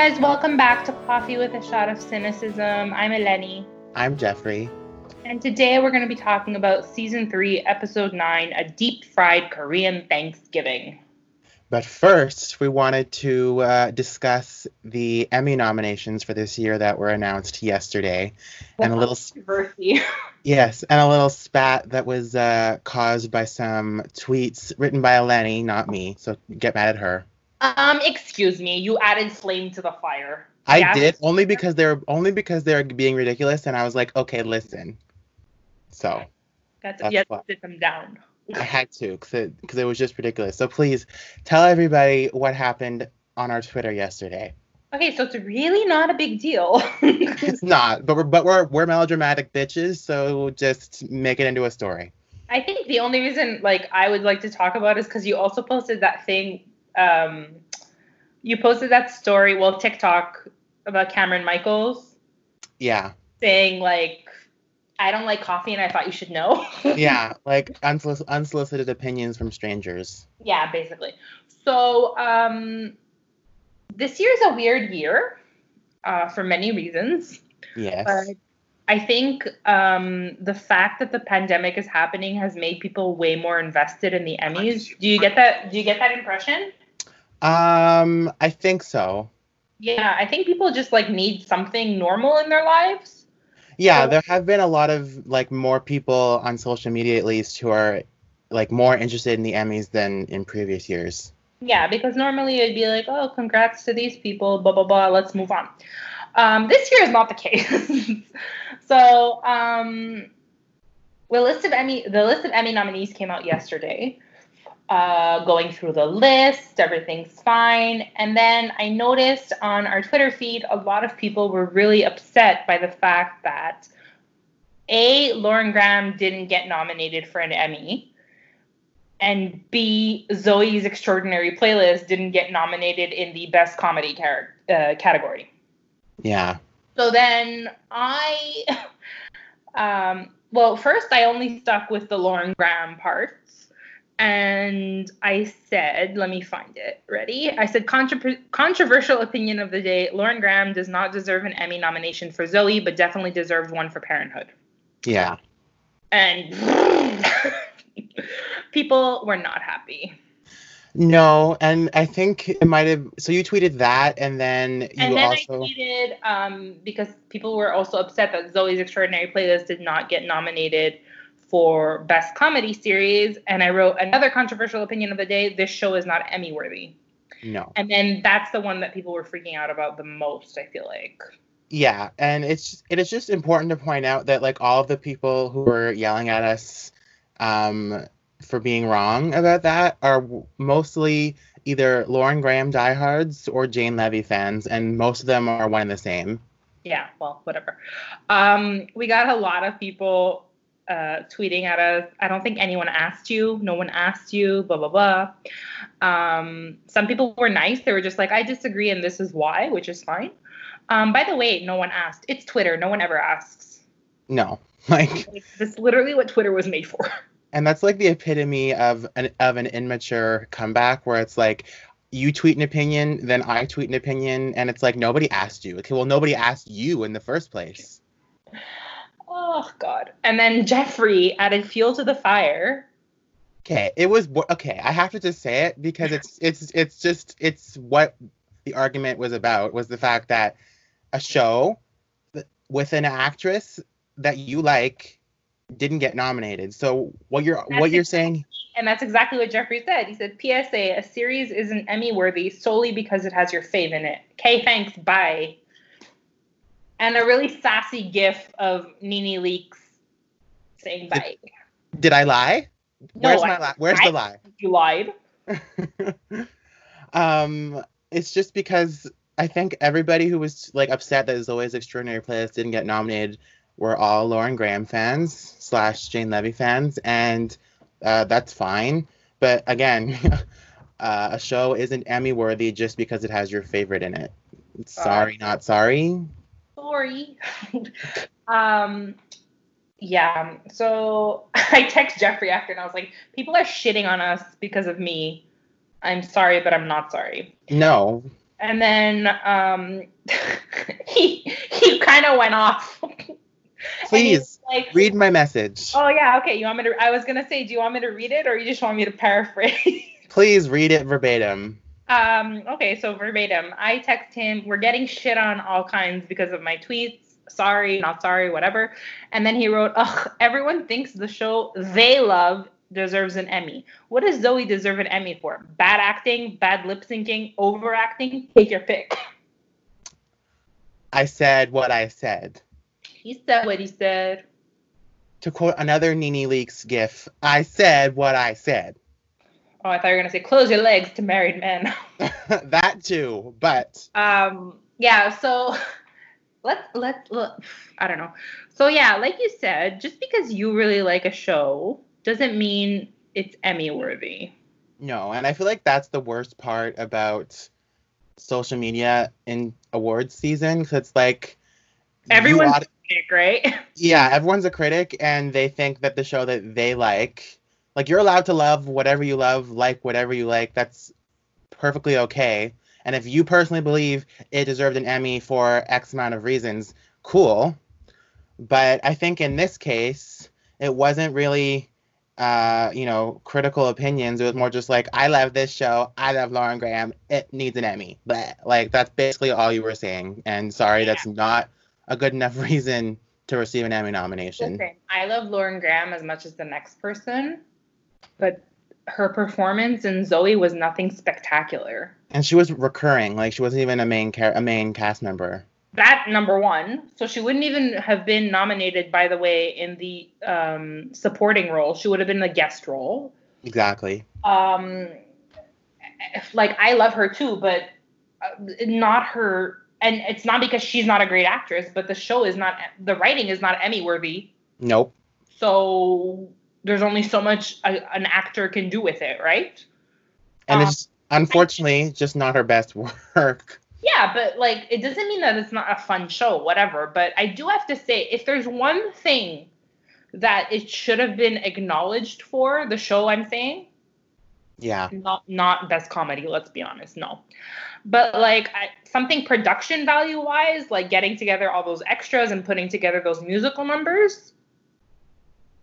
Guys, welcome back to Coffee with a Shot of Cynicism. I'm Eleni. I'm Jeffrey. And today we're going to be talking about season three, episode nine, a deep fried Korean Thanksgiving. But first, we wanted to uh, discuss the Emmy nominations for this year that were announced yesterday, and a little controversy. yes, and a little spat that was uh, caused by some tweets written by Eleni, not me. So get mad at her. Um, excuse me, you added flame to the fire. I Yes. did only because they're only because they're being ridiculous, and I was like, okay, listen. So That's have to sit them down. I had to because it, 'cause it was just ridiculous. So please tell everybody what happened on our Twitter yesterday. Okay, so it's really not a big deal. It's not, but we're but we're we're melodramatic bitches, so just make it into a story. I think the only reason like I would like to talk about is because you also posted that thing. Um, you posted that story, well, TikTok about Cameron Michaels Yeah, saying like, "I don't like coffee, and I thought you should know." yeah, like unsolic- unsolicited opinions from strangers. yeah, basically. So um, this year is a weird year uh, for many reasons. Yes. But I think um, the fact that the pandemic is happening has made people way more invested in the Emmys. Do you get that? Do you get that impression? Um, I think so. Yeah, I think people just like need something normal in their lives. Yeah, So- there have been a lot of like more people on social media at least who are like more interested in the Emmys than in previous years. Yeah, because normally it'd be like, oh, congrats to these people, blah blah blah. Let's move on. Um, this year is not the case. so um, the list of Emmy the list of Emmy nominees came out yesterday. Uh, going through the list, everything's fine. And then I noticed on our Twitter feed, a lot of people were really upset by the fact that A, Lauren Graham didn't get nominated for an Emmy, and B, Zoe's Extraordinary Playlist didn't get nominated in the Best Comedy car- uh, category. Yeah. So then I, um, well, first I only stuck with the Lauren Graham parts. And I said, let me find it. Ready? I said, Contro- controversial opinion of the day Lauren Graham does not deserve an Emmy nomination for Zoe, but definitely deserves one for Parenthood. Yeah. And people were not happy. No, and I think it might have. So you tweeted that, and then you and then also. I tweeted um, because people were also upset that Zoe's Extraordinary Playlist did not get nominated for Best Comedy Series. And I wrote another controversial opinion of the day: this show is not Emmy worthy. No. And then that's the one that people were freaking out about the most. I feel like. Yeah, and it's it is just important to point out that like all of the people who were yelling at us um, for being wrong about that are mostly either Lauren Graham diehards or Jane Levy fans, and most of them are one and the same. Yeah, well, whatever. Um, we got a lot of people uh, tweeting at us. I don't think anyone asked you. No one asked you. Blah blah blah. Um, some people were nice. They were just like, I disagree, and this is why, which is fine. Um, by the way, no one asked. It's Twitter. No one ever asks. No, like, That's literally what Twitter was made for. and that's like the epitome of an of an immature comeback where it's like. You tweet an opinion, then I tweet an opinion, and it's like nobody asked you. Okay, well, nobody asked you in the first place. Oh God. And then Jeffrey added fuel to the fire. Okay, it was okay. I have to just say it because it's it's it's just it's what the argument was about was the fact that a show with an actress that you like didn't get nominated. So what you're what you're exactly- saying And that's exactly what Jeffrey said. He said, PSA, a series isn't Emmy worthy solely because it has your fave in it. Okay, thanks, bye. And a really sassy gif of Nene Leakes saying bye. did I lie? No, Where's I- my lie? Where's I- the lie? You lied. um, it's just because I think everybody who was like upset that Zoe's Extraordinary Playlist didn't get nominated were all Lauren Graham fans slash Jane Levy fans, and uh, that's fine. But again, uh, a show isn't Emmy worthy just because it has your favorite in it. Sorry, not sorry. Sorry. um, yeah. So I text Jeffrey after and I was like, people are shitting on us because of me. I'm sorry, but I'm not sorry. No. and then um, he he kind of went off. Please like, read my message. Oh yeah, okay. You want me to? I was gonna say, do you want me to read it, or you just want me to paraphrase? Please read it verbatim. Um. Okay, so verbatim. I text him. We're getting shit on all kinds because of my tweets. Sorry, not sorry, whatever. And then he wrote, "Ugh, everyone thinks the show they love deserves an Emmy. What does Zoe deserve an Emmy for? Bad acting, bad lip syncing, overacting? Take your pick. I said what I said. He said what he said. To quote another Nene Leakes gif, I said what I said. Oh, I thought you were gonna say close your legs to married men. that too, but um, yeah. So let's let's let I don't know. So yeah, like you said, just because you really like a show doesn't mean it's Emmy worthy. No, and I feel like that's the worst part about social media in awards season because it's like everyone's ought- a critic, right? Yeah, everyone's a critic, and they think that the show that they like, like you're allowed to love whatever you love, like whatever you like. That's perfectly okay. And if you personally believe it deserved an Emmy for X amount of reasons, cool. But I think in this case, it wasn't really uh, you know, critical opinions. It was more just like, I love this show. I love Lauren Graham. It needs an Emmy. But like that's basically all you were saying. And sorry, that's not a good enough reason to receive an Emmy nomination. Listen, I love Lauren Graham as much as the next person, but her performance in Zoe was nothing spectacular. And she was recurring, like she wasn't even a main car- a main cast member that number one. So she wouldn't even have been nominated, by the way, in the um, supporting role. She would have been the guest role. Exactly. Um, like I love her too, but uh, not her. And it's not because she's not a great actress, but the show is not. The writing is not Emmy worthy. Nope. So there's only so much a, an actor can do with it, right? And um, it's unfortunately just not her best work. Yeah, but like it doesn't mean that it's not a fun show, whatever. But I do have to say, if there's one thing that it should have been acknowledged for, the show I'm saying. Yeah. Not not best comedy, let's be honest, no. But like I, something production value wise, like getting together all those extras and putting together those musical numbers,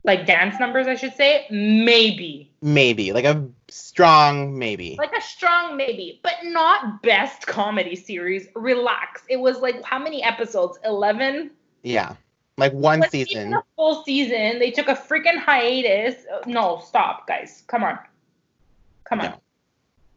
like dance numbers, I should say, maybe. Maybe like a strong maybe. Like a strong maybe, but not best comedy series. Relax. It was like how many episodes? Eleven. Yeah, like one but season. A full season. They took a freaking hiatus. No, stop, guys. Come on. Come on. No.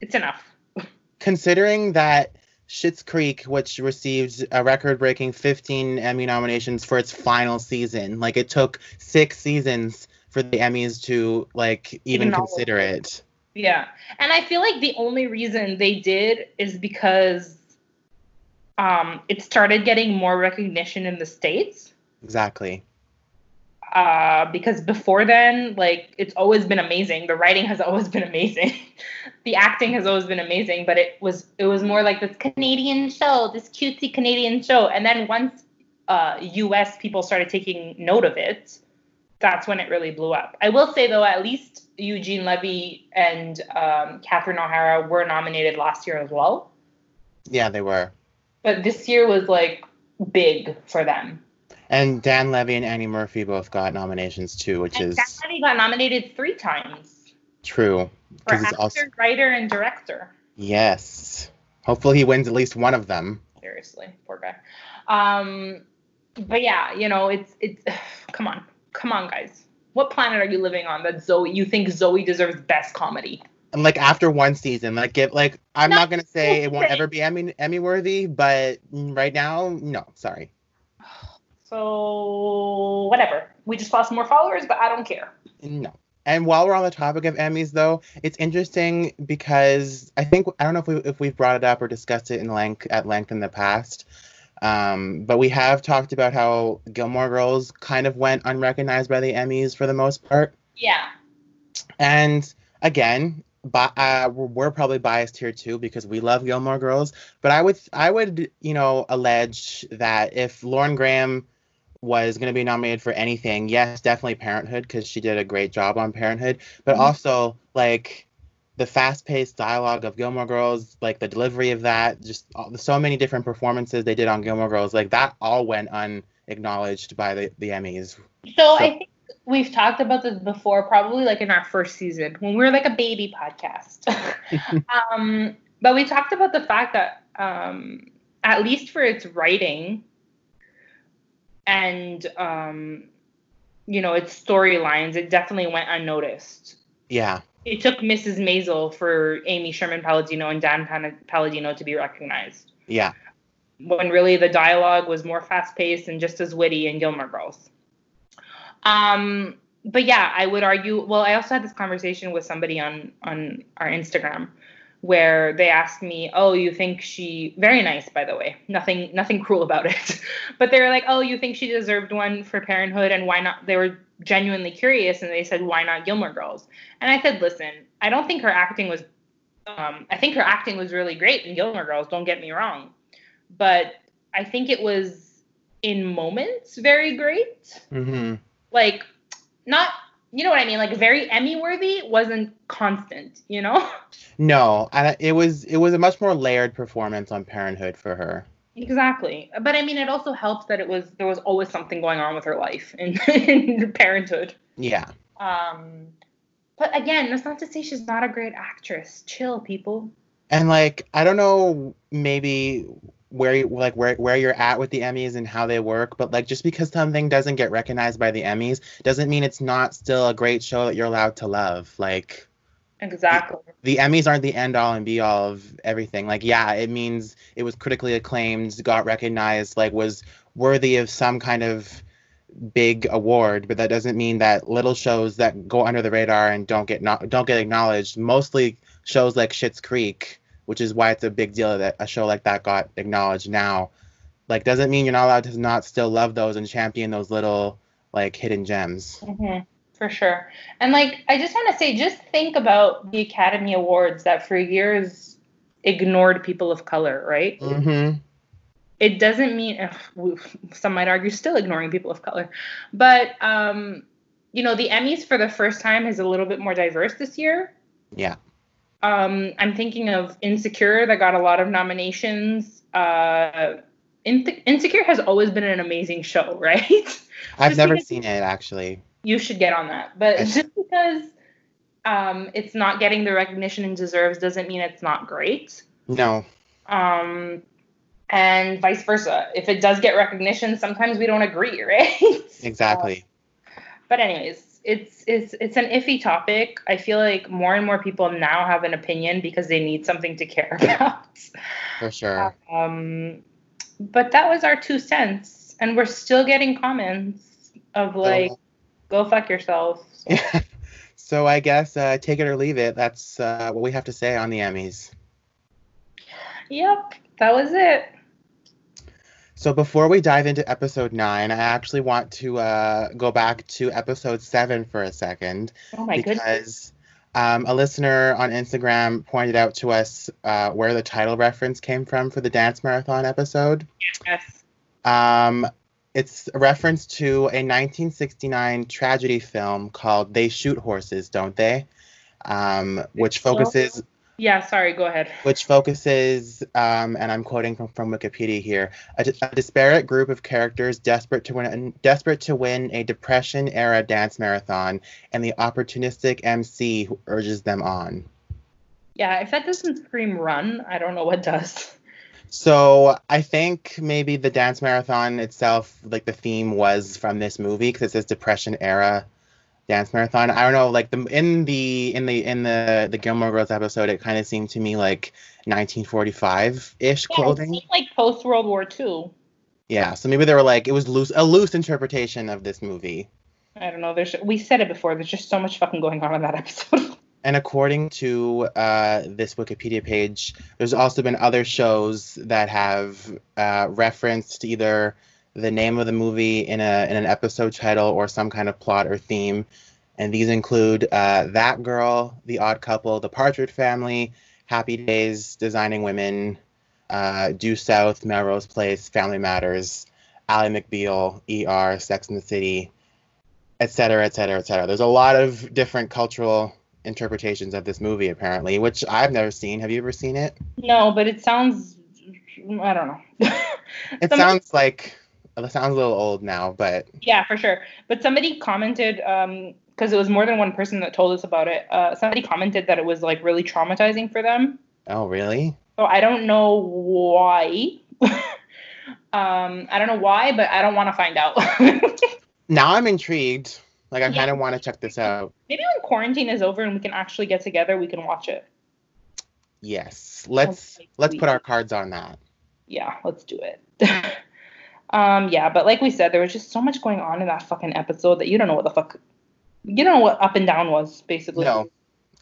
It's enough. Considering that Schitt's Creek, which received a record-breaking 15 Emmy nominations for its final season. Like it took six seasons for the Emmys to like even consider it. Yeah, and I feel like the only reason they did is because um, it started getting more recognition in the states. Exactly uh, because before then, like it's always been amazing. The writing has always been amazing. the acting has always been amazing, but it was it was more like this Canadian show, this cutesy Canadian show. And then once uh, U.S. people started taking note of it, that's when it really blew up. I will say though, at least Eugene Levy and um, Catherine O'Hara were nominated last year as well. Yeah, they were. But this year was like big for them. And Dan Levy and Annie Murphy both got nominations too, which and is. Dan Levy got nominated three times. True. For actor, also... writer, and director. Yes. Hopefully he wins at least one of them. Seriously, poor guy. Um, but yeah, you know, it's it's. Come on, come on, guys. What planet are you living on that Zoe? You think Zoe deserves best comedy? And like after one season, like give like I'm not, not gonna say it won't ever be Emmy Emmy worthy, but right now, no, sorry. So whatever. We just lost more followers, but I don't care. No. And while we're on the topic of Emmys, though, it's interesting because I think I don't know if we if we've brought it up or discussed it in length at length in the past, um, but we have talked about how Gilmore Girls kind of went unrecognized by the Emmys for the most part. Yeah. And again, but uh, we're probably biased here too because we love Gilmore Girls. But I would I would you know allege that if Lauren Graham was going to be nominated for anything, yes, definitely Parenthood because she did a great job on Parenthood, but mm-hmm. also like the fast-paced dialogue of Gilmore Girls, like the delivery of that, just all, so many different performances they did on Gilmore Girls, like that all went unacknowledged by the, the Emmys. So, so I think we've talked about this before, probably like in our first season when we were like a baby podcast. um, but we talked about the fact that um, at least for its writing and um, you know its storylines, it definitely went unnoticed. Yeah. It took Mrs. Maisel for Amy Sherman Palladino and Dan Palladino to be recognized. Yeah. When really the dialogue was more fast paced and just as witty in Gilmore Girls. Um, but yeah, I would argue. Well, I also had this conversation with somebody on on our Instagram where they asked me, "Oh, you think she very nice by the way. Nothing nothing cruel about it." but they were like, "Oh, you think she deserved one for Parenthood and why not?" They were genuinely curious and they said, "Why not Gilmore Girls?" And I said, "Listen, I don't think her acting was um, I think her acting was really great in Gilmore Girls, don't get me wrong. But I think it was in moments very great. Mm-hmm. Like not you know what I mean? Like very Emmy worthy wasn't constant, you know? No, and it was it was a much more layered performance on Parenthood for her. Exactly, but I mean, it also helps that it was there was always something going on with her life in, in Parenthood. Yeah. Um, but again, that's not to say she's not a great actress. Chill, people. And like, I don't know, maybe where you like where where you're at with the Emmys and how they work, but like just because something doesn't get recognized by the Emmys doesn't mean it's not still a great show that you're allowed to love. Like Exactly. The, the Emmys aren't the end all and be all of everything. Like yeah, it means it was critically acclaimed, got recognized, like was worthy of some kind of big award, but that doesn't mean that little shows that go under the radar and don't get not don't get acknowledged, mostly shows like Schitt's Creek which is why it's a big deal that a show like that got acknowledged now. Like, doesn't mean you're not allowed to not still love those and champion those little like hidden gems. Mm-hmm, for sure. And like, I just want to say, just think about the Academy Awards that for years ignored people of color, right? Mm-hmm. It doesn't mean some might argue still ignoring people of color, but um, you know, the Emmys for the first time is a little bit more diverse this year. Yeah. Um, I'm thinking of Insecure that got a lot of nominations. Uh, Insecure has always been an amazing show, right? I've never seen it actually. You should get on that, but just because um, it's not getting the recognition it deserves doesn't mean it's not great. No. Um, and vice versa. If it does get recognition, sometimes we don't agree, right? Exactly. Uh, but anyways, it's it's it's an iffy topic. I feel like more and more people now have an opinion because they need something to care about. For sure. Um, but that was our two cents, and we're still getting comments of like, "Go fuck yourself." So. so I guess uh, take it or leave it. That's uh, what we have to say on the Emmys. Yep, that was it. So before we dive into episode nine, I actually want to uh, go back to episode seven for a second. Oh my because, goodness. Um, a listener on Instagram pointed out to us uh, where the title reference came from for the dance marathon episode. Yes. Um, it's a reference to a 1969 tragedy film called They Shoot Horses, Don't They? Um, which focuses yeah, sorry, go ahead. Which focuses, um, and I'm quoting from, from Wikipedia here, a, a, disparate group of characters desperate to win desperate to win a Depression era dance marathon, and the opportunistic MC who urges them on. Yeah, if that doesn't scream run, I don't know what does. So I think maybe the dance marathon itself, like the theme was from this movie because it says Depression era dance marathon. I don't know, like the in the in the in the the Gilmore Girls episode, it kind of seemed to me like 1945 ish yeah, clothing, like post World War II. Yeah, so maybe they were like it was loose a loose interpretation of this movie. I don't know. There's we said it before. There's just so much fucking going on in that episode. And according to uh, this Wikipedia page, there's also been other shows that have uh, referenced either the name of the movie in a in an episode title or some kind of plot or theme. And these include uh, That Girl, The Odd Couple, The Partridge Family, Happy Days, Designing Women, uh, Due South, Melrose Place, Family Matters, Ally McBeal, ER, Sex and the City, etc., etc., etc. There's a lot of different cultural interpretations of this movie apparently, which I've never seen. Have you ever seen it? No, but it sounds. I don't know. It sounds like it sounds a little old now, but Yeah, for sure. But somebody commented, um, because it was more than one person that told us about it. Uh, somebody commented that it was like really traumatizing for them. oh really? So I don't know why. um, I don't know why, but I don't want to find out. Now I'm intrigued. Like I Yeah. kind of want to check this out. Maybe when quarantine is over and we can actually get together, we can watch it. Yes, let's Okay, let's put our cards on that. Yeah, let's do it. um, yeah, but like we said, there was just so much going on in that fucking episode that you don't know what the fuck. You don't know what up and down was, basically. No.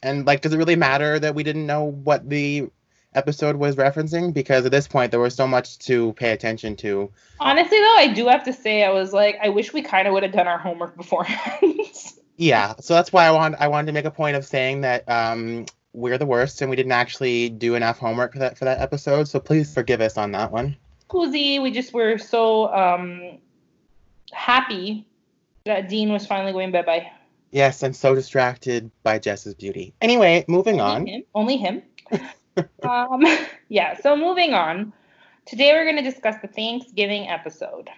And like, does it really matter that we didn't know what the episode was referencing? Because at this point, there was so much to pay attention to. Honestly, though, I do have to say, I was like, I wish we kind of would have done our homework beforehand. Yeah, so that's why I want I wanted to make a point of saying that um, we're the worst and we didn't actually do enough homework for that for that episode. So please forgive us on that one. Cozy, we just were so um, happy that Dean was finally going bye bye. Yes, I'm so distracted by Jess's beauty. Anyway, moving on. him. Only him. um, yeah, so moving on. Today we're going to discuss the Thanksgiving episode.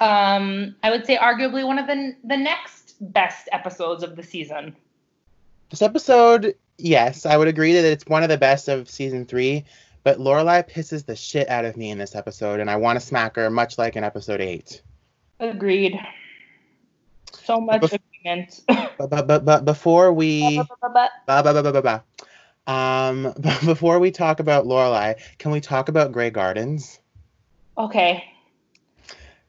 Um, I would say arguably one of the the next best episodes of the season. This episode, yes, I would agree that it's one of the best of season three. But Lorelai pisses the shit out of me in this episode, and I want to smack her, much like in episode eight. Agreed. So much Bef- agreement. But but but, but before we. Um, before we talk about Lorelai, can we talk about Grey Gardens? okay.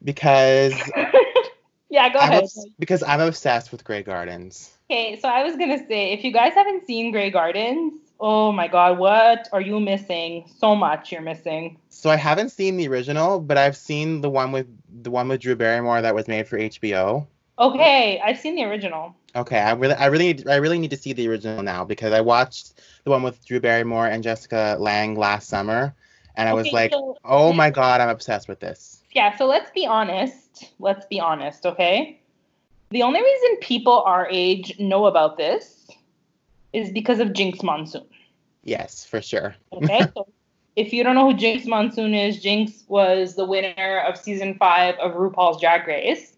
Because yeah, go I'm ahead. obs- because I'm obsessed with Grey Gardens. Okay, so I was gonna say, if you guys haven't seen Grey Gardens, oh my god, what are you missing? So much you're missing. So I haven't seen the original, but I've seen the one with the one with Drew Barrymore that was made for HBO. Okay, I've seen the original. Okay, I really, I really, need, I really need to see the original now because I watched the one with Drew Barrymore and Jessica Lange last summer, and I was like, so- oh my god, I'm obsessed with this. yeah, so let's be honest. Let's be honest, okay? The only reason people our age know about this is because of Jinkx Monsoon. Yes, for sure. Okay, so if you don't know who Jinkx Monsoon is, Jinkx was the winner of season five of RuPaul's Drag Race.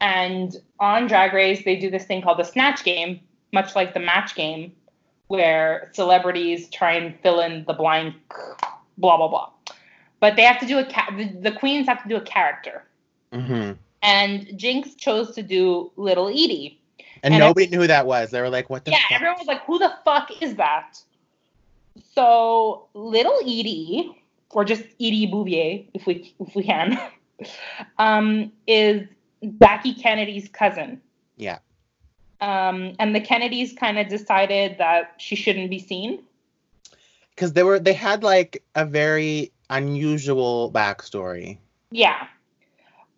And on Drag Race, they do this thing called the Snatch Game, much like the match game, where celebrities try and fill in the blank, blah, blah, blah. But they have to do a, ca- the, the queens have to do a character. hmm And Jinkx chose to do Little Edie. And, And nobody knew who that was. They were like, what the yeah, fuck? everyone was like, "Who the fuck is that?" So little Edie, or just Edie Bouvier, if we if we can, um, is Jackie Kennedy's cousin. Yeah. Um, and the Kennedys kind of decided that she shouldn't be seen. because they were they had like a very unusual backstory. Yeah.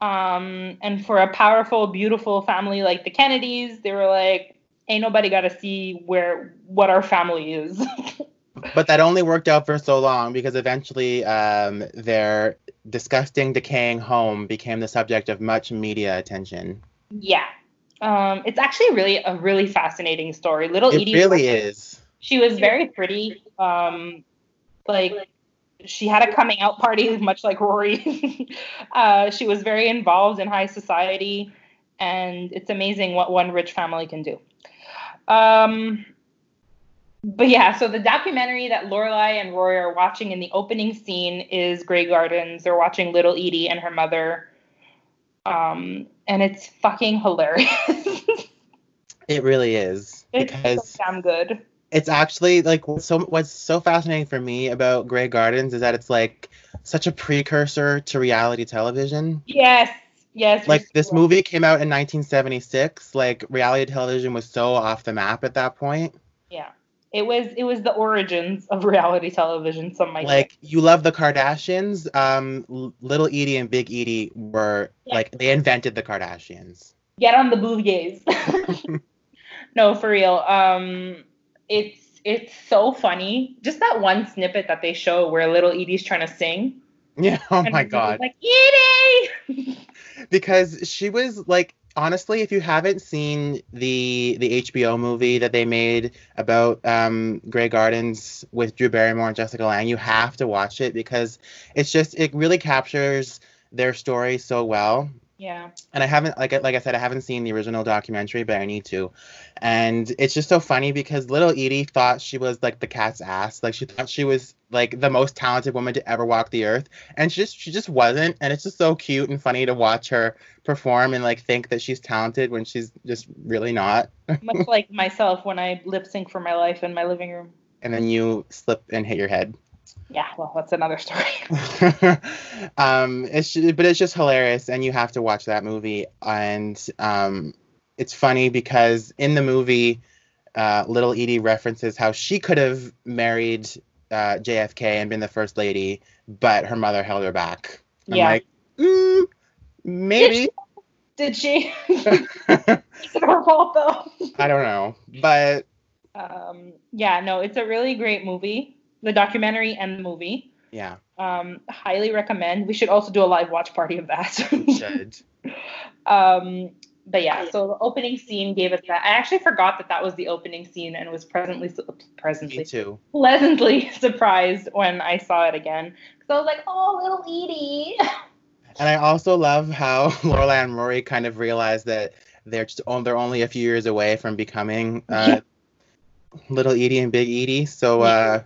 Um, and for a powerful, beautiful family like the Kennedys, they were like, "Ain't nobody got to see where what our family is." But that only worked out for so long because eventually um, their disgusting, decaying home became the subject of much media attention. Yeah. Um, it's actually really a really fascinating story. Little It Edie, really is. she was very pretty. Um, like she had a coming out party, much like Rory. uh, she was very involved in high society, and it's amazing what one rich family can do. Um, but yeah, so the documentary that Lorelai and Rory are watching in the opening scene is Grey Gardens. They're watching Little Edie and her mother. Um, and it's fucking hilarious. It really is it's because so damn good. it's actually like what's so what's so fascinating for me about Grey Gardens is that it's like such a precursor to reality television. Yes, yes. Like this right. movie came out in 1976. Like reality television was so off the map at that point. Yeah, it was it was the origins of reality television. Some might say. like you love the Kardashians. Um, Little Edie and Big Edie were Yeah. like they invented the Kardashians. get on the bouviers. no, for real. Um, it's it's so funny. Just that one snippet that they show where little Edie's trying to sing. Yeah. Oh and my god. Like Edie. Because she was like honestly, if you haven't seen the the HBO movie that they made about um, Grey Gardens with Drew Barrymore and Jessica Lange, you have to watch it because it's just it really captures their story so well. Yeah. And I haven't like I- like I said I haven't seen the original documentary, but I need to. And it's just so funny because little Edie thought she was like the cat's ass. Like she thought she was like the most talented woman to ever walk the earth, and she just she just wasn't. And it's just so cute and funny to watch her perform and like think that she's talented when she's just really not. Much like myself when I lip sync for my life in my living room. And then you slip and hit your head. Yeah, well, that's another story. um, it's but it's just hilarious, and you have to watch that movie. And um, it's funny because in the movie, uh, little Edie references how she could have married uh, JFK and been the first lady, but her mother held her back. I'm Yeah. like, mm, maybe. Did she? Is it her fault though? I don't know, but Um, yeah, no, it's a really great movie. The documentary and the movie. yeah, Um, highly recommend. We should also do a live watch party of that. we should. um, but yeah, so the opening scene gave us that. I actually forgot that that was the opening scene and was presently presently Me too. pleasantly surprised when I saw it again. Because I was like, oh, little Edie. And I also love how Lorelai and Rory kind of realize that they're just on, they're only a few years away from becoming uh, little Edie and Big Edie. So uh,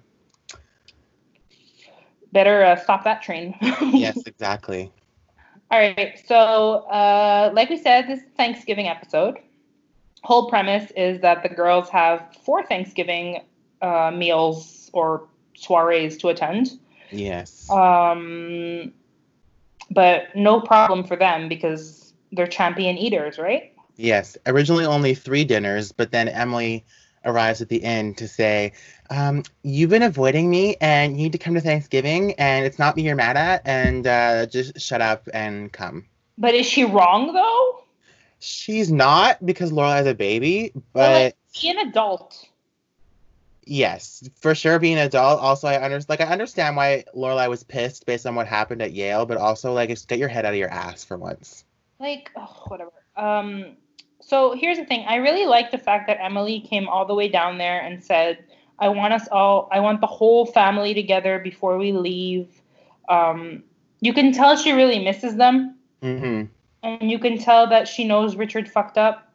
Better uh, stop that train. yes, exactly. All right. So, uh, like we said, this Thanksgiving episode. Whole premise is that the girls have four Thanksgiving uh, meals or soirees to attend. Yes. Um, but no problem for them because they're champion eaters, right? Yes. Originally only three dinners, but then Emily arrives at the end to say, um, "You've been avoiding me, and you need to come to Thanksgiving, and it's not me you're mad at, and uh, just shut up and come." But is she wrong though? She's not because Lorelai's a baby, Well, but. like, be an adult. Yes, for sure. Being an adult, also I under like I understand why Lorelai was pissed based on what happened at Yale, but also like just get your head out of your ass for once. like oh, whatever um so here's the thing i really like the fact that emily came all the way down there and said i want us all i want the whole family together before we leave um you can tell she really misses them Mm-hmm. and you can tell that she knows richard fucked up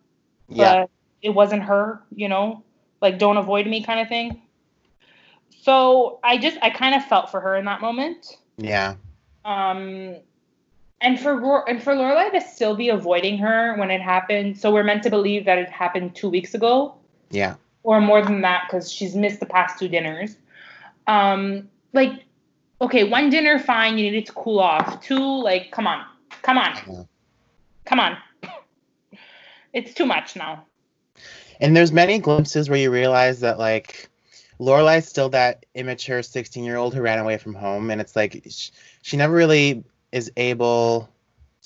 but Yeah. it wasn't her you know like don't avoid me kind of thing so i just i kind of felt for her in that moment Yeah. um, and for Ro- and for Lorelai to still be avoiding her when it happened, so we're meant to believe that it happened two weeks ago, Yeah. or more than that, because she's missed the past two dinners. Um, like, okay, one dinner, fine, you needed to cool off. Two, like, come on, come on, Yeah. come on. It's too much now. And there's many glimpses where you realize that like Lorelai's still that immature 16 year old who ran away from home, and it's like sh- she never really is able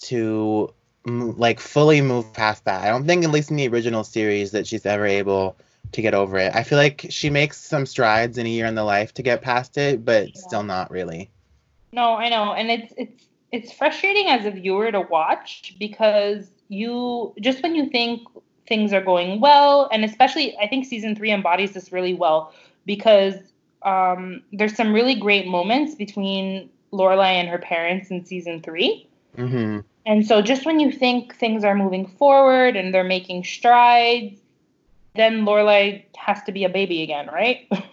to like fully move past that. I don't think, at least in the original series, that she's ever able to get over it. I feel like she makes some strides in a year in the life to get past it, but Yeah. still not really. No, I know, and it's it's it's frustrating as a viewer to watch because you just when you think things are going well, and especially I think season three embodies this really well because um, there's some really great moments between Lorelai and her parents in season three. hmm And so just when you think things are moving forward and they're making strides, then Lorelai has to be a baby again, right?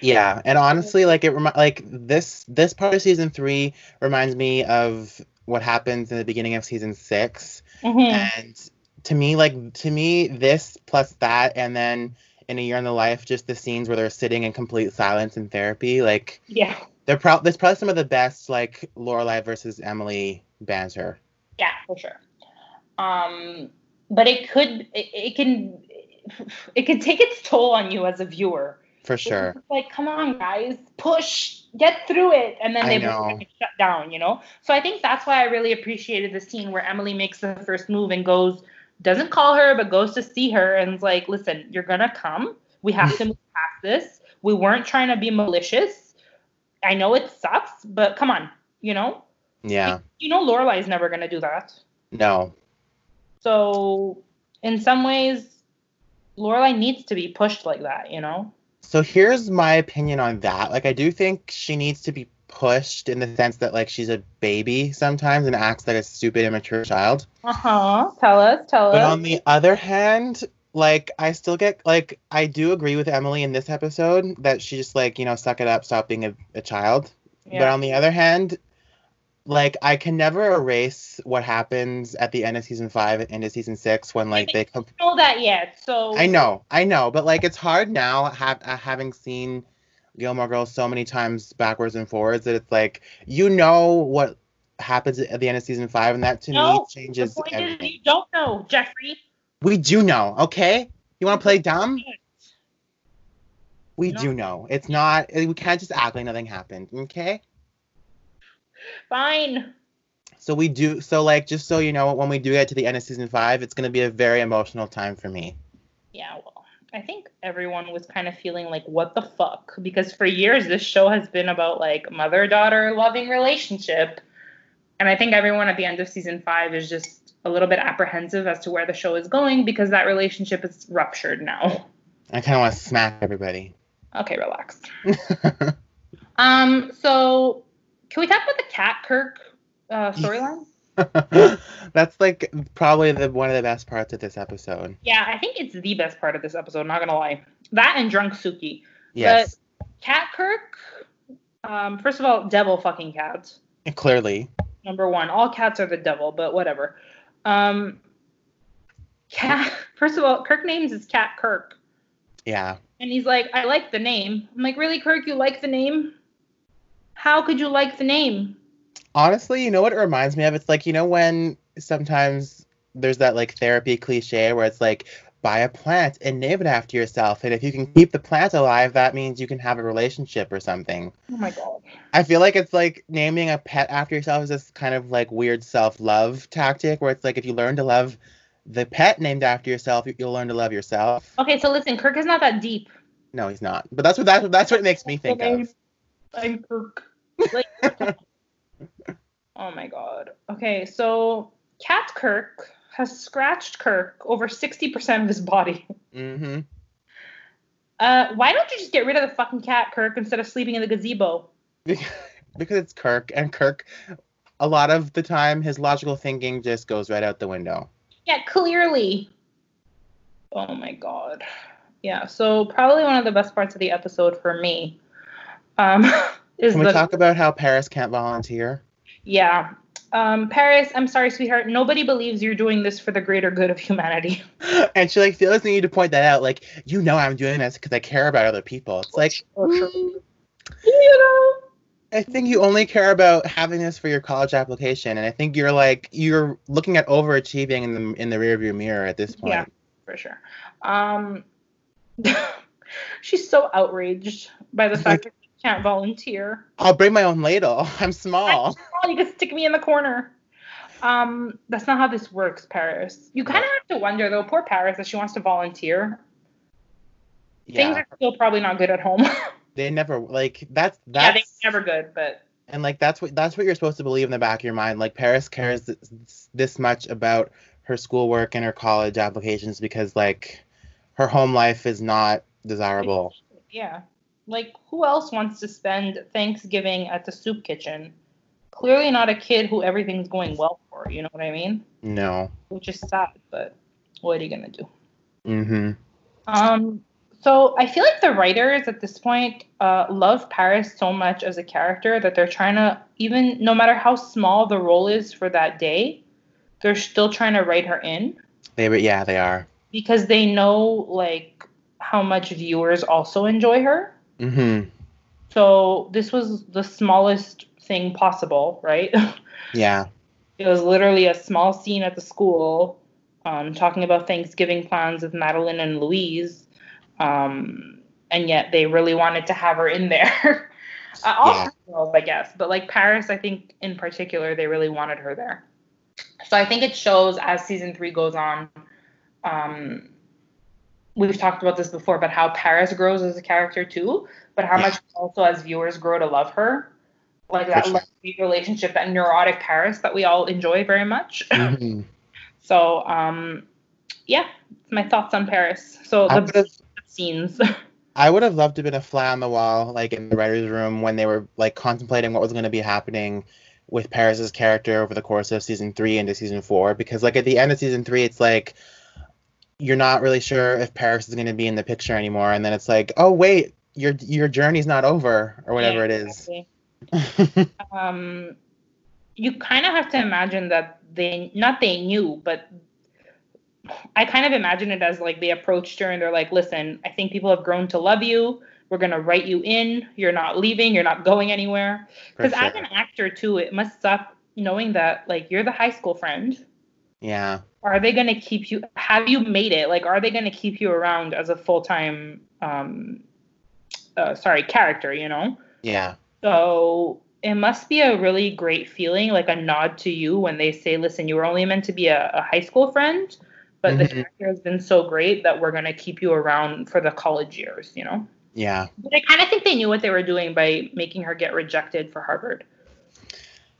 Yeah, and honestly, like it remi- like this this part of season three reminds me of what happens in the beginning of season six. Mhm. And to me, like to me, this plus that, and then in a year in the life, just the scenes where they're sitting in complete silence in therapy, like Yeah. They're pro- there's probably some of the best like Lorelai versus Emily banter. Yeah, for sure. Um, but it could, it, it can, it can take its toll on you as a viewer. For sure. It's like, come on, guys, push, get through it, and then they know. both get shut down. You know. So I think that's why I really appreciated the scene where Emily makes the first move and goes, doesn't call her, but goes to see her and is like, listen, you're gonna come. We have to move past this. We weren't trying to be malicious. I know it sucks, but come on, you know. Yeah. You know, Lorelai's never gonna do that. No. So in some ways, Lorelai needs to be pushed like that, you know? So here's my opinion on that. Like I do think she needs to be pushed in the sense that like she's a baby sometimes and acts like a stupid immature child. Uh-huh. Tell us, tell But us. But on the other hand, like I still get like I do agree with Emily in this episode that she just like, you know, suck it up, stop being a, a child. But on the other hand, like I can never erase what happens at the end of season five and into season six when like they come know that yet. So I know, I know, but like it's hard now ha- uh, having seen Gilmore Girls so many times backwards and forwards that it's like you know what happens at the end of season five, and that to me No, The changes point is you don't know, Jeffrey. We do know, okay? You want to play dumb? We No. do know. It's not. We can't just act like nothing happened, okay? Fine. So we do. So like, just so you know, when we do get to the end of season five, it's gonna be a very emotional time for me. Yeah, well, I think everyone was kind of feeling like, what the fuck? Because for years, this show has been about like mother daughter loving relationship. And I think everyone at the end of season five is just a little bit apprehensive as to where the show is going because that relationship is ruptured now. I kind of want to smack everybody. Okay, relax. Um, so can we talk about the Cat Kirk uh, storyline? That's like probably the one of the best parts of this episode. Yeah, I think it's the best part of this episode, not gonna lie. That and Drunk Sookie. Yes, Cat Kirk, um, first of all, devil fucking cats. clearly. Number one. All cats are the devil, but whatever. Um Cat first of all, Kirk names his cat Kirk. Yeah. And he's like, I like the name. I'm like, really, Kirk, you like the name? How could you like the name? Honestly, you know what it reminds me of? It's like you know when sometimes there's that like therapy cliche where it's like buy a plant and name it after yourself, and if you can keep the plant alive, that means you can have a relationship or something. Oh my god. I feel like it's like naming a pet after yourself is this kind of like weird self-love tactic where it's like if you learn to love the pet named after yourself, you- you'll learn to love yourself. Okay, so listen, Kirk is not that deep. No, he's not. But that's what that's, that's what it makes me think Okay. of. I'm Kirk. Like, oh my god. Okay, so Cat Kirk has scratched Kirk over 60% of his body. Mm-hmm. Uh, why don't you just get rid of the fucking cat, Kirk, instead of sleeping in the gazebo? because it's Kirk, and Kirk, a lot of the time, his logical thinking just goes right out the window. Yeah, clearly. Oh my god. Yeah, so probably one of the best parts of the episode for me um, is Can we the talk about how Paris can't volunteer? yeah. Um, Paris, I'm sorry, sweetheart. Nobody believes you're doing this for the greater good of humanity. And she like feels the need to point that out, like you know I'm doing this because I care about other people. It's like Oh, mm, You know? I think you only care about having this for your college application, and I think you're like you're looking at overachieving in the in the rearview mirror at this point. Yeah. For sure. Um, she's so outraged by the fact that she can't volunteer. I'll bring my own ladle. I'm small. Oh, you can stick me in the corner. Um, that's not how this works, Paris. You kind of have to wonder, though, poor Paris, that she wants to volunteer. Things are still probably not good at home. they never like that's yeah, that's they're never good, but and like that's what that's what you're supposed to believe in the back of your mind. Like Paris cares this, this much about her schoolwork and her college applications because like her home life is not desirable. yeah. Like, who else wants to spend Thanksgiving at the soup kitchen? Clearly not a kid who everything's going well for, you know what I mean? No. Which is sad, but what are you gonna do? Mm-hmm. Um, so I feel like the writers at this point uh, love Paris so much as a character that they're trying to even no matter how small the role is for that day, they're still trying to write her in They yeah, they are. because they know like how much viewers also enjoy her. Mm-hmm. So this was the smallest thing possible, right? Yeah. it was literally a small scene at the school um, talking about Thanksgiving plans with Madeline and Louise. Um, and yet they really wanted to have her in there. uh, all Yeah. girls, I guess, but like Paris, I think in particular, they really wanted her there. So I think it shows as season three goes on. Um, we've talked about this before, but how Paris grows as a character too, but how much also as viewers grow to love her. Like that sure. relationship, that neurotic Paris that we all enjoy very much. Mm-hmm. So, um, yeah, my thoughts on Paris. So the scenes. I would have loved to have been a fly on the wall, like in the writers' room when they were like contemplating what was going to be happening with Paris's character over the course of season three into season four. Because like at the end of season three, it's like you're not really sure if Paris is going to be in the picture anymore, and then it's like, oh wait, your your journey's not over or whatever Yeah, it is. exactly. um, you kind of have to imagine that they not they knew, but I kind of imagine it as like they approached her and they're like, "Listen, I think people have grown to love you. We're gonna write you in. You're not leaving. You're not going anywhere." Because as an actor too, it must suck knowing that like you're the high school friend. Yeah. Are they gonna keep you? Have you made it? Like, are they gonna keep you around as a full time, um, uh, sorry, character? You know. Yeah. So it must be a really great feeling, like a nod to you when they say, listen, you were only meant to be a, a high school friend, but the Mhm. character has been so great that we're going to keep you around for the college years, you know? Yeah. But I kind of think they knew what they were doing by making her get rejected for Harvard.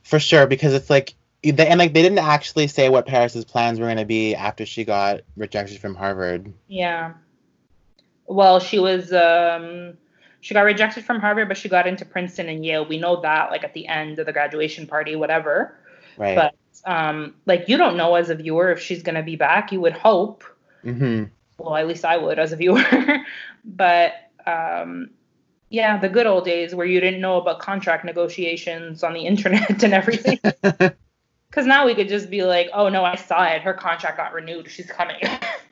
For sure, because it's like they, and like they didn't actually say what Paris's plans were going to be after she got rejected from Harvard. Yeah. Well, she was, um, she got rejected from Harvard, but she got into Princeton and Yale. We know that, like at the end of the graduation party, whatever. Right. But um, like you don't know as a viewer if she's gonna be back. You would hope. hmm Well, at least I would as a viewer. but um, yeah, the good old days where you didn't know about contract negotiations on the internet and everything. Because now we could just be like, oh no, I saw it. Her contract got renewed. She's coming.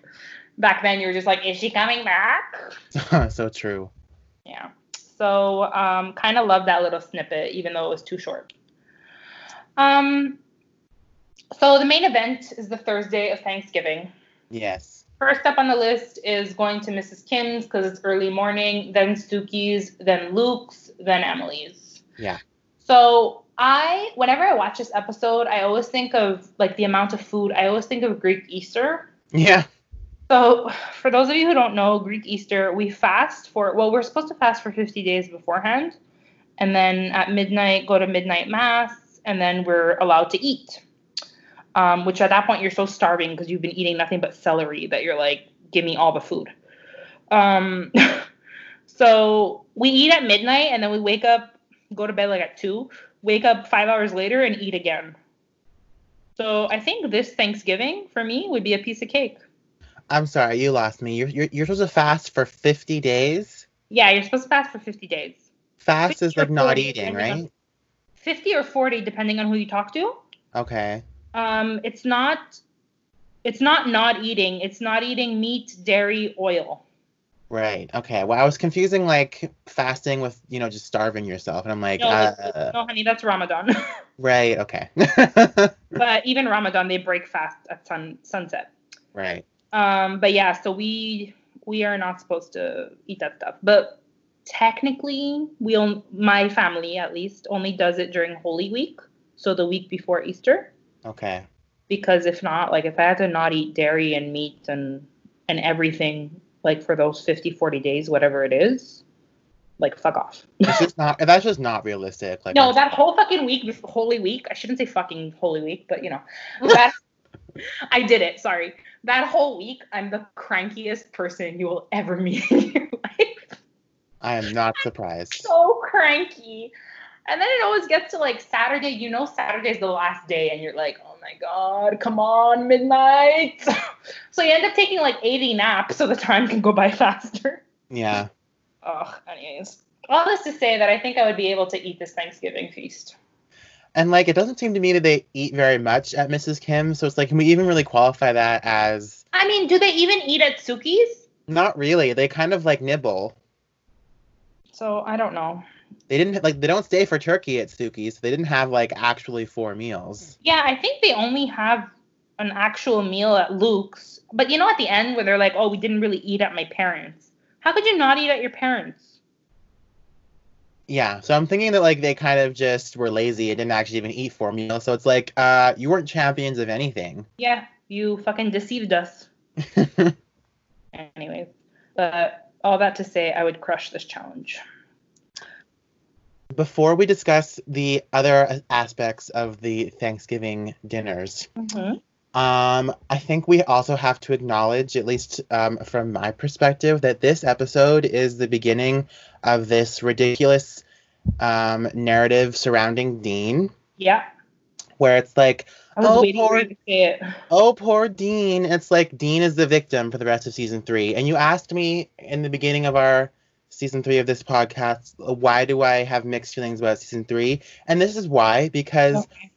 back then, you were just like, is she coming back? so true. Yeah. So um, kind of love that little snippet, even though it was too short. Um, so the main event is the Thursday of Thanksgiving. Yes. First up on the list is going to Mrs. Kim's because it's early morning, then Sookie's, then Luke's, then Emily's. Yeah. So I, whenever I watch this episode, I always think of like the amount of food. I always think of Greek Easter. Yeah. So, for those of you who don't know, Greek Easter, we fast for, well, we're supposed to fast for 50 days beforehand. And then at midnight, go to midnight mass, and then we're allowed to eat. Um, which at that point, you're so starving because you've been eating nothing but celery that you're like, give me all the food. Um, so, we eat at midnight, and then we wake up, go to bed like at 2, wake up five hours later, and eat again. So, I think this Thanksgiving for me would be a piece of cake. I'm sorry, you lost me. You're, you're, you're supposed to fast for 50 days? Yeah, you're supposed to fast for 50 days. Fast 50 is like not eating, right? 50 or 40 depending on who you talk to. Okay. Um it's not it's not not eating, it's not eating meat, dairy, oil. Right. Okay. Well, I was confusing like fasting with, you know, just starving yourself. And I'm like, No, uh, no honey, that's Ramadan. right. Okay. but even Ramadan they break fast at sun sunset. right. Um but yeah, so we we are not supposed to eat that stuff. But technically, we on, my family at least only does it during Holy Week, so the week before Easter. Okay. because if not like if i had to not eat dairy and meat and and everything like for those 50 40 days whatever it is like fuck off It's just not, that's just not realistic. Like, no I'm- that whole fucking week holy week i shouldn't say fucking holy week but you know that i did it sorry that whole week i'm the crankiest person you will ever meet in your life I am not surprised. so cranky. And then it always gets to like Saturday. You know, Saturday's the last day, and you're like, oh my God, come on, midnight. so you end up taking like 80 naps so the time can go by faster. Yeah. Ugh, anyways. All this to say that I think I would be able to eat this Thanksgiving feast. And like, it doesn't seem to me that they eat very much at Mrs. Kim. So it's like, can we even really qualify that as I mean, do they even eat at Sookie's? not really? They kind of like nibble. So I don't know. They didn't like they don't stay for turkey at Sookie's. So they didn't have like actually four meals. Yeah, I think they only have an actual meal at Luke's. But you know, at the end where they're like, oh, we didn't really eat at my parents'. How could you not eat at your parents'? Yeah. So I'm thinking that like they kind of just were lazy and didn't actually even eat four meals. So it's like, uh, you weren't champions of anything. Yeah, you fucking deceived us. Anyways, but all that to say, I would crush this challenge. Before we discuss the other aspects of the Thanksgiving dinners, Mm-hmm. Um, I think we also have to acknowledge, at least um, from my perspective, that this episode is the beginning of this ridiculous um, narrative surrounding Dean, Yeah. where it's like, Oh, poor- you to say it. oh, poor Dean. It's like Dean is the victim for the rest of season three. And you asked me in the beginning of our season three of this podcast, why do I have mixed feelings about season three? And this is why, because Okay.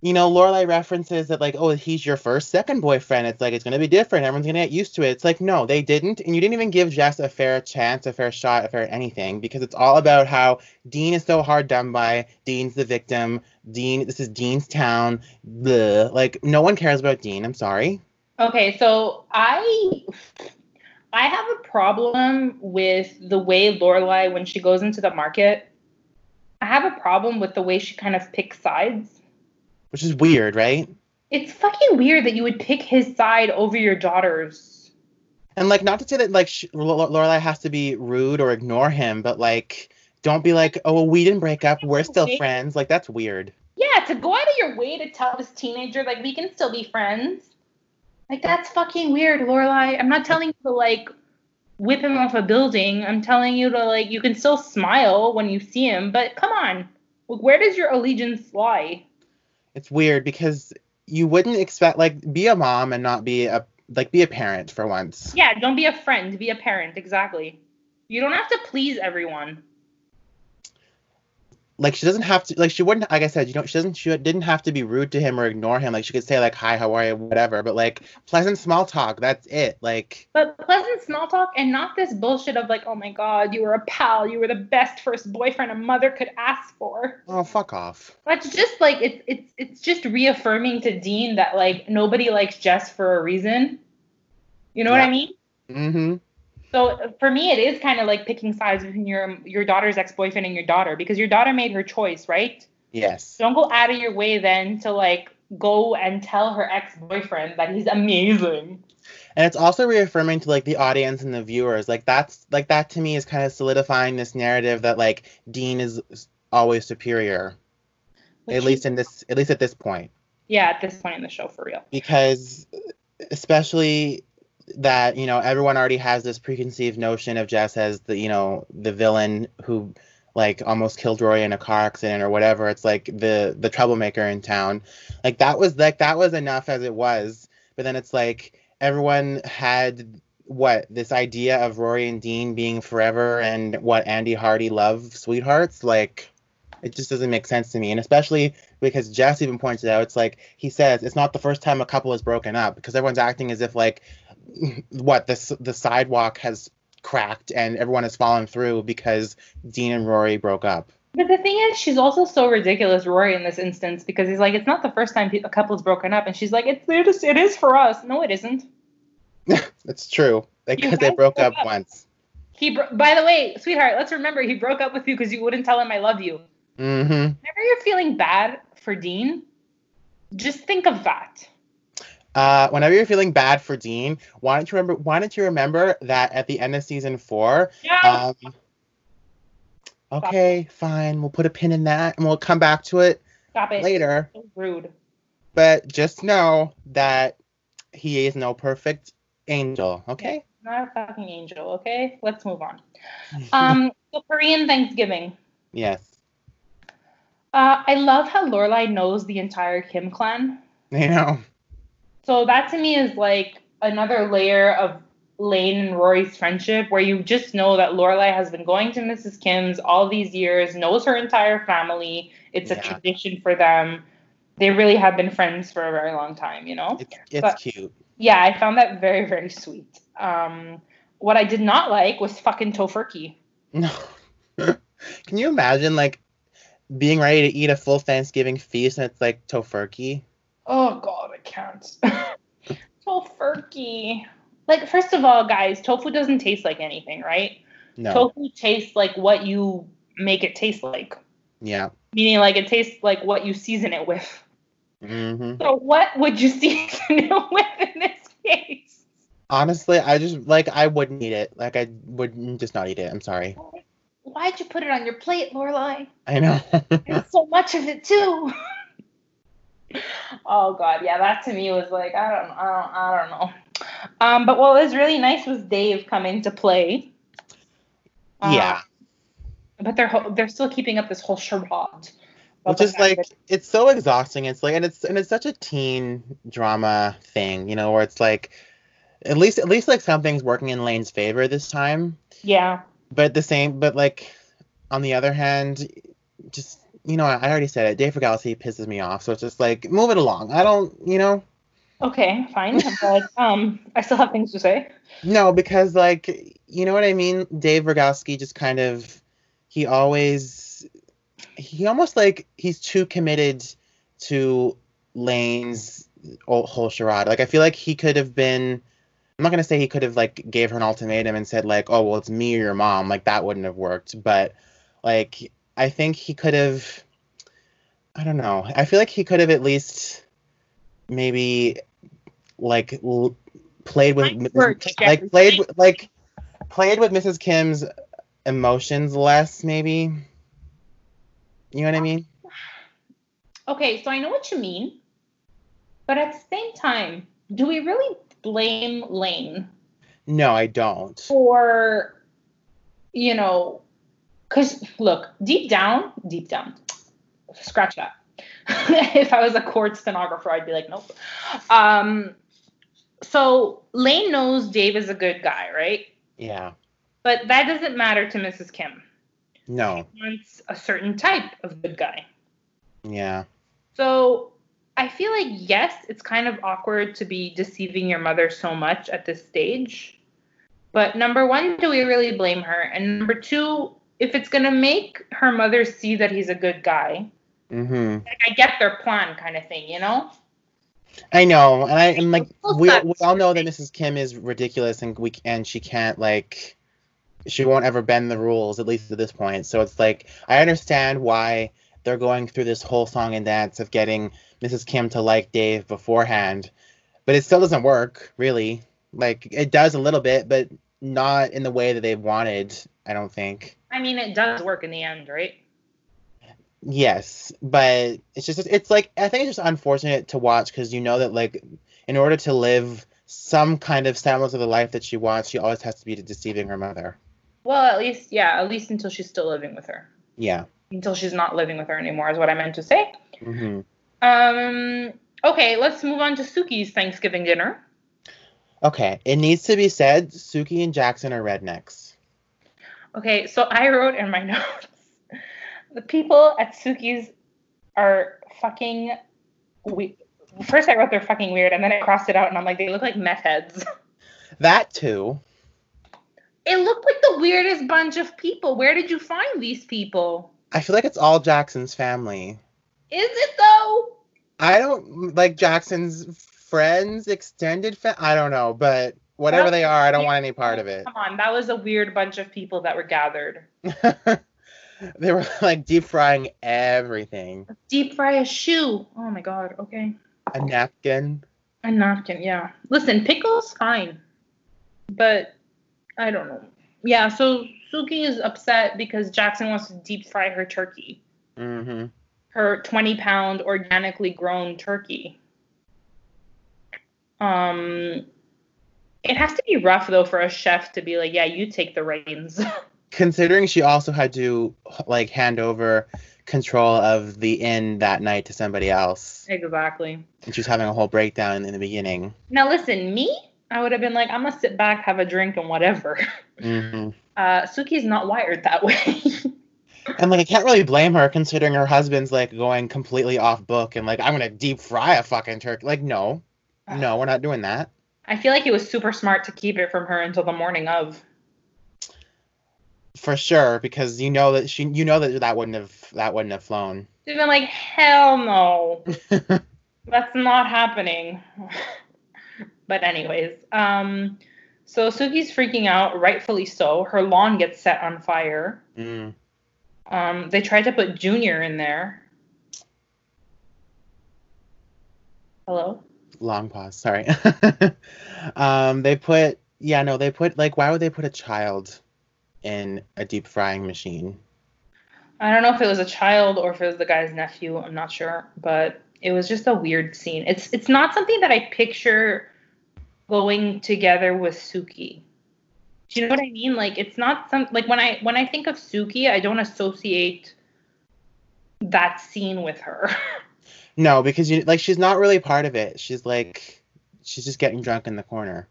you know, Lorelai references that like, oh, he's your first second boyfriend. It's like it's gonna be different. Everyone's gonna get used to it. It's like, no, they didn't, and you didn't even give Jess a fair chance, a fair shot, a fair anything, because it's all about how Dean is so hard done by. Dean's the victim. Dean, this is Dean's town. Like, no one cares about Dean. I'm sorry. Okay, so I I have a problem with the way Lorelai when she goes into the market. I have a problem with the way she kind of picks sides. Which is weird, right? It's fucking weird that you would pick his side over your daughter's. And like, not to say that like Lorelai has to be rude or ignore him, but like, don't be like, oh, well, we didn't break up. We're still friends. Like, that's weird. Yeah, to go out of your way to tell this teenager like we can still be friends. Like that's fucking weird, Lorelai. I'm not telling you to like whip him off a building. I'm telling you to like you can still smile when you see him, but come on. Like, Where does your allegiance lie? it's weird because you wouldn't expect like be a mom and not be a like be a parent for once. Yeah, don't be a friend, be a parent, exactly. You don't have to please everyone. Like she doesn't have to like she wouldn't like I said, you know, she doesn't she didn't have to be rude to him or ignore him. Like she could say like hi, how are you, whatever, but like pleasant small talk, that's it. Like But pleasant small talk and not this bullshit of like, oh my god, you were a pal, you were the best first boyfriend a mother could ask for. oh fuck off. That's just like it's it's it's just reaffirming to Dean that like nobody likes Jess for a reason. You know what I mean? Mm-hmm. So uh, for me, it is kind of like picking sides between your your daughter's ex boyfriend and your daughter because your daughter made her choice, right? Yes. Don't go out of your way then to like go and tell her ex boyfriend that he's amazing. And it's also reaffirming to like the audience and the viewers. Like that's like that to me is kind of solidifying this narrative that like Dean is always superior. Which at least in this at least at this point. yeah, at this point in the show, for real. because especially that you know everyone already has this preconceived notion of Jess as the you know the villain who like almost killed Roy in a car accident or whatever. It's like the the troublemaker in town. Like that was like that was enough as it was. But then it's like everyone had what this idea of Rory and Dean being forever and what Andy Hardy love sweethearts? Like it just doesn't make sense to me. And especially because Jess even pointed out. It's like he says it's not the first time a couple has broken up. Because everyone's acting as if like what the the sidewalk has cracked and everyone has fallen through because Dean and Rory broke up. But the thing is, she's also so ridiculous, Rory, in this instance, because he's like, it's not the first time a couple's broken up, and she's like, it's it is, it is for us. No, it isn't. It's true because they guys broke broke up up. once. He, bro- by the way, sweetheart, let's remember he broke up with you because you wouldn't tell him I love you. Mm-hmm. Whenever you're feeling bad for Dean, just think of that. Uh, whenever you're feeling bad for Dean, why don't you remember? Why don't you remember that at the end of season four? Yeah. Um, okay, fine. We'll put a pin in that and we'll come back to it Stop it. later. So rude. But just know that he is no perfect angel. Okay. Not a fucking angel, okay? Let's move on. Um, so Korean Thanksgiving. yes. Uh, I love how Lorelai knows the entire Kim clan. You know. So that to me is like another layer of Lane and Rory's friendship where you just know that Lorelai has been going to Mrs. Kim's all these years, knows her entire family. It's a tradition for them. They really have been friends for a very long time, you know? It's it's But- cute. Yeah, I found that very, very sweet. Um, what I did not like was fucking Tofurkey. No. Can you imagine like being ready to eat a full Thanksgiving feast and it's like tofurkey? Oh god, Can't. Tofurkey. Like, first of all, guys, tofu doesn't taste like anything, right? No. Tofu tastes like what you make it taste like. yeah. Meaning like it tastes like what you season it with. Mm-hmm. So what would you season it with in this case? Honestly, I just like I wouldn't eat it. Like I would just not eat it. I'm sorry. Why'd you put it on your plate, Lorelai? I know. So much of it too. Oh god, yeah, that to me was like I don't, I don't, I don't know. Um, but what was really nice was Dave coming to play. Um, yeah. But they're ho- they're still keeping up this whole charade. Which is like it's so exhausting. It's like and it's and it's such a teen drama thing, you know, where it's like at least at least like something's working in Lane's favor this time. yeah, But the same but like on the other hand, just you know, I already said it, Dave Galaxy pisses me off. So it's just like move it along. I don't you know okay, fine. but um, I still have things to say. No, because like you know what I mean. Dave Rygalski just kind of he always he almost like he's too committed to Lane's whole charade. Like I feel like he could have been. I'm not gonna say he could have like gave her an ultimatum and said like, oh well, it's me or your mom. Like that wouldn't have worked. But like I think he could have. I don't know. I feel like he could have at least maybe like l- played with like played with, like played with Mrs. Kim's emotions less maybe. You know what I mean? Okay, so I know what you mean, but at the same time, do we really blame Lane No, I don't. for, you know, because look, deep down, deep down, scratch that. if I was a court stenographer, I'd be like, nope. Um, so Lane knows Dave is a good guy, right? Yeah. But that doesn't matter to Mrs. Kim. No. She wants a certain type of good guy. Yeah. So I feel like yes, it's kind of awkward to be deceiving your mother so much at this stage. But number one, do we really blame her? And number two, if it's gonna make her mother see that he's a good guy, Mhm. like I get their plan kind of thing, you know? I know, and I and like we we all know that Mrs. Kim is ridiculous and we and she can't like she won't ever bend the rules at least at this point. So it's like I understand why they're going through this whole song and dance of getting Mrs. Kim to like Dave beforehand, but it still doesn't work really. Like it does a little bit, but not in the way that they wanted. I don't think. I mean, it does work in the end, right? Yes, but it's just it's like I think it's just unfortunate to watch because you know that like in order to live some kind of semblance of the life that she wants, she always has to be deceiving her mother. Well, at least, yeah, at least until she's still living with her. Yeah. Until she's not living with her anymore, is what I meant to say. Mm-hmm. Um. Okay, let's move on to Sookie's Thanksgiving dinner. Okay, it needs to be said, Sookie and Jackson are rednecks. Okay, so I wrote in my notes the people at Sookie's are fucking. We- First, I wrote they're fucking weird, and then I crossed it out, and I'm like, they look like meth heads. That too. it looked like the weirdest bunch of people. Where did you find these people? I feel like it's all Jackson's family. Is it though? I don't like Jackson's friends, extended fa- I don't know, but whatever they are, I don't want any part of it. Come on, that was a weird bunch of people that were gathered. they were like deep frying everything. Deep fry a shoe. Oh my god. Okay. A napkin. A napkin. Yeah. Listen, pickles fine, but I don't know. Yeah. So Sookie is upset because Jackson wants to deep fry her turkey, Mm-hmm. her 20 pound organically grown turkey. Um, it has to be rough though for a chef to be like, yeah, you take the reins. Considering she also had to like hand over control of the inn that night to somebody else, exactly. and she was having a whole breakdown in the beginning. Now listen, me, I would have been like, I'm gonna sit back, have a drink, and whatever. hmm Uh, Sookie's not wired that way. And like I can't really blame her considering her husband's like going completely off book and like I'm gonna deep fry a fucking turkey. Like no, no, we're not doing that. I feel like it was super smart to keep it from her until the morning of. For sure, because you know that she, you know that that wouldn't have that wouldn't have flown. She's been like, hell no, that's not happening. but anyways, um, so Sookie's freaking out, rightfully so. Her lawn gets set on fire. Mm. Um, they tried to put Junior in there. Hello. Long pause. Sorry. um, they put yeah no they put like why would they put a child in a deep frying machine? I don't know if it was a child or if it was the guy's nephew. I'm not sure, but it was just a weird scene. It's it's not something that I picture going together with Sookie. Do you know what I mean? Like it's not some like when I when I think of Sookie, I don't associate that scene with her. No, because you like she's not really part of it. She's like she's just getting drunk in the corner.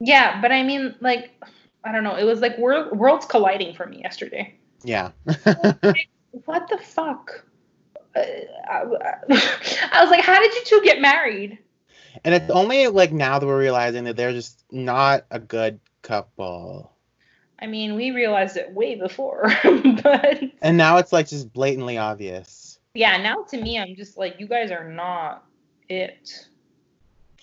yeah, but I mean like I don't know. It was like world, worlds colliding for me yesterday. Yeah. What the fuck? Uh, I, I was like, how did you two get married? and it's only like now that we're realizing that they're just not a good couple. I mean, we realized it way before, but And now it's like just blatantly obvious. Yeah, now to me, I'm just like, you guys are not it.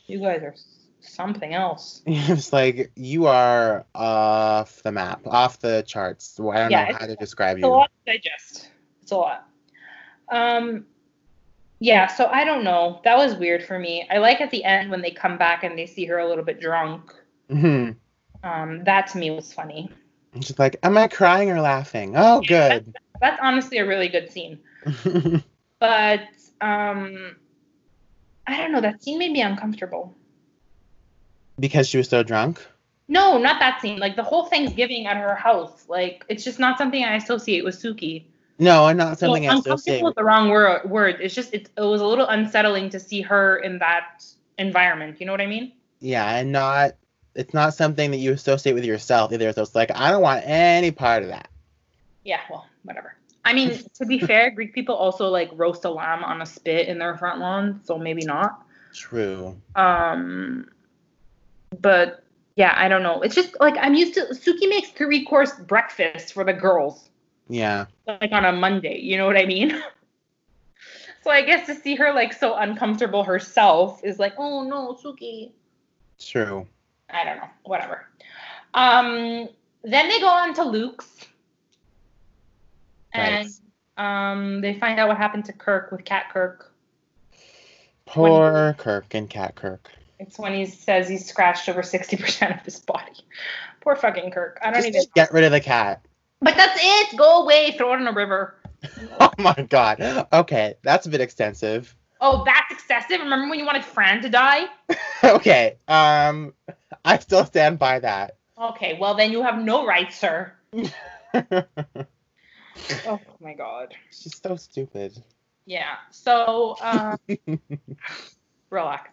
You guys are something else. It's like you are off the map, off the charts. I don't Yeah, know how to describe It's a lot to digest. It's a lot. Um, yeah, so I don't know. That was weird for me. I like at the end when they come back and they see her a little bit drunk. hmm Um, that to me was funny. She's like, am I crying or laughing? Oh, good. That's honestly a really good scene. But um, I don't know. That scene made me uncomfortable. because she was so drunk. No, not that scene. Like the whole Thanksgiving at her house. Like it's just not something I associate with Sookie. No, and not something well, I associate. with the wrong word. Word. It's just it, it was a little unsettling to see her in that environment. You know what I mean? Yeah, and not. It's not something that you associate with yourself either. So it's like I don't want any part of that. Yeah. Well, whatever. I mean, to be fair, Greek people also like roast a lamb on a spit in their front lawn, so maybe not. True. Um, but yeah, I don't know. It's just like I'm used to. Sookie makes three course breakfast for the girls, Yeah. like on a Monday. You know what I mean? so I guess to see her like so uncomfortable herself is like, oh no, Sookie. True. I don't know. Whatever. Um, then they go on to Luke's, and um, they find out what happened to Kirk with Cat Kirk. Poor Kirk and Cat Kirk. It's when he says he's scratched over 60% of his body. Poor fucking Kirk. I don't Just even. get rid of the cat. But that's it. Go away. Throw it in a river. Oh my god. Okay, that's a bit extensive. Oh, that's excessive. Remember when you wanted Fran to die? okay. Um, I still stand by that. Okay, well then you have no rights, sir. Oh my god. She's so stupid. Yeah. So, um, relax.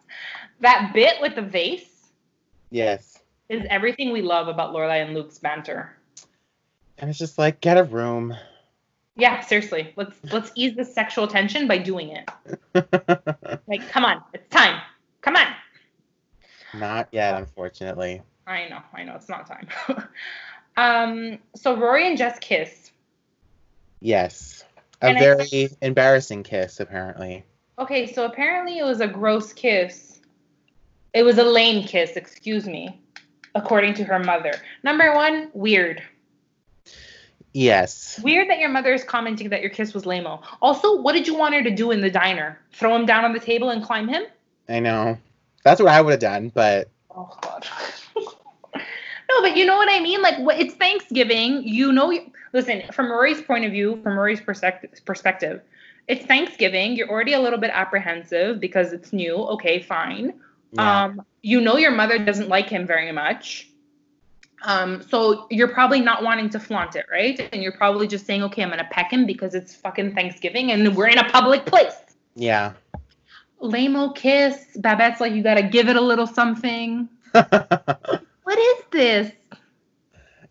That bit with the vase Yes. is everything we love about Lorelai and Luke's banter. And it's just like, get a room. Yeah, seriously. Let's let's ease the sexual tension by doing it. Like, come on, it's time. Come on. Not yet, unfortunately. I know, I know, it's not time. um, so Rory and Jess kiss. Yes. A And I- very embarrassing kiss, apparently. Okay, so apparently it was a gross kiss. It was a lame kiss, excuse me, according to her mother. Number one, weird. Yes. Weird that your mother is commenting that your kiss was lame Also, what did you want her to do in the diner? Throw him down on the table and climb him? I know. That's what I would have done, but Oh God. no, but you know what I mean. Like, what, it's Thanksgiving. You know, listen. From Rory's point of view, from Rory's perspective, perspective, it's Thanksgiving. You're already a little bit apprehensive because it's new. Okay, fine. yeah. Um, you know your mother doesn't like him very much. Um, so you're probably not wanting to flaunt it, right? And you're probably just saying, okay, I'm gonna peck him because it's fucking Thanksgiving and we're in a public place. yeah. Lame kiss. Babette's like, you gotta give it a little something. What is this?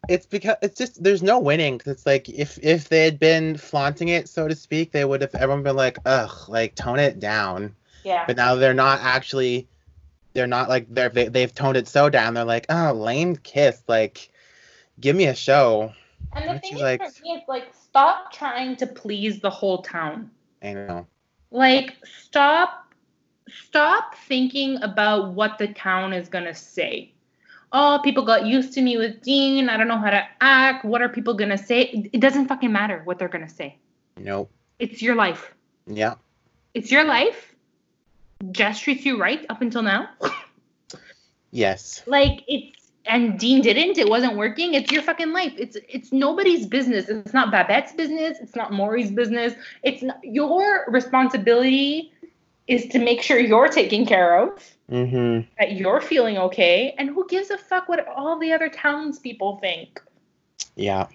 It's because it's just there's no winning it's like if if they had been flaunting it so to speak they would have everyone been like ugh like tone it down Yeah. but now they're not actually they're not like they're they, they've toned it so down they're like oh lame kiss like give me a show And the Aren't thing is, like- for me, it's like, stop trying to please the whole town. i know Like, stop, stop thinking about what the town is gonna say. Oh, people got used to me with Dean. I don't know how to act. What are people gonna say? It doesn't fucking matter what they're gonna say. nope It's your life. yeah It's your life. Jess treats you right up until now. yes like it's and Dean didn't. It wasn't working. It's your fucking life. It's it's nobody's business. It's not Babette's business. It's not Morey's business. It's not, your responsibility is to make sure you're taken care of, Mm-hmm. that you're feeling okay, and who gives a fuck what all the other townspeople think? Yeah,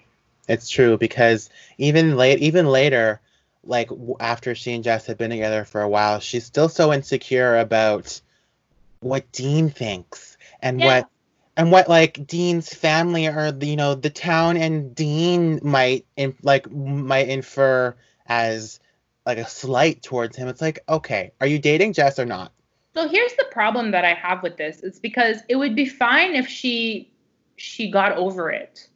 it's true because even late, even later, like w- after she and Jess had been together for a while, she's still so insecure about what Dean thinks and Yeah. what and what like Dean's family or you know the town and Dean might in, like might infer as like a slight towards him. It's like, okay, are you dating Jess or not? So here's the problem that I have with this. It's because it would be fine if she she got over it.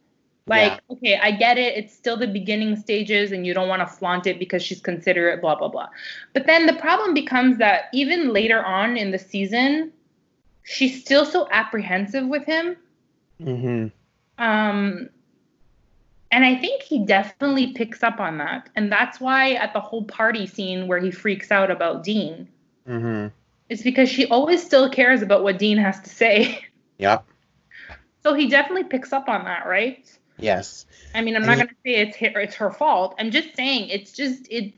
Like, Yeah. okay, I get it. It's still the beginning stages and you don't want to flaunt it because she's considerate, blah, blah, blah. But then the problem becomes that even later on in the season, she's still so apprehensive with him. Mm-hmm. Um and I think he definitely picks up on that. And that's why at the whole party scene where he freaks out about Dean, Mm-hmm. it's because she always still cares about what Dean has to say. Yep. So he definitely picks up on that, right? Yes. I mean, I'm And not he- gonna say it's her, it's her fault. I'm just saying it's just it's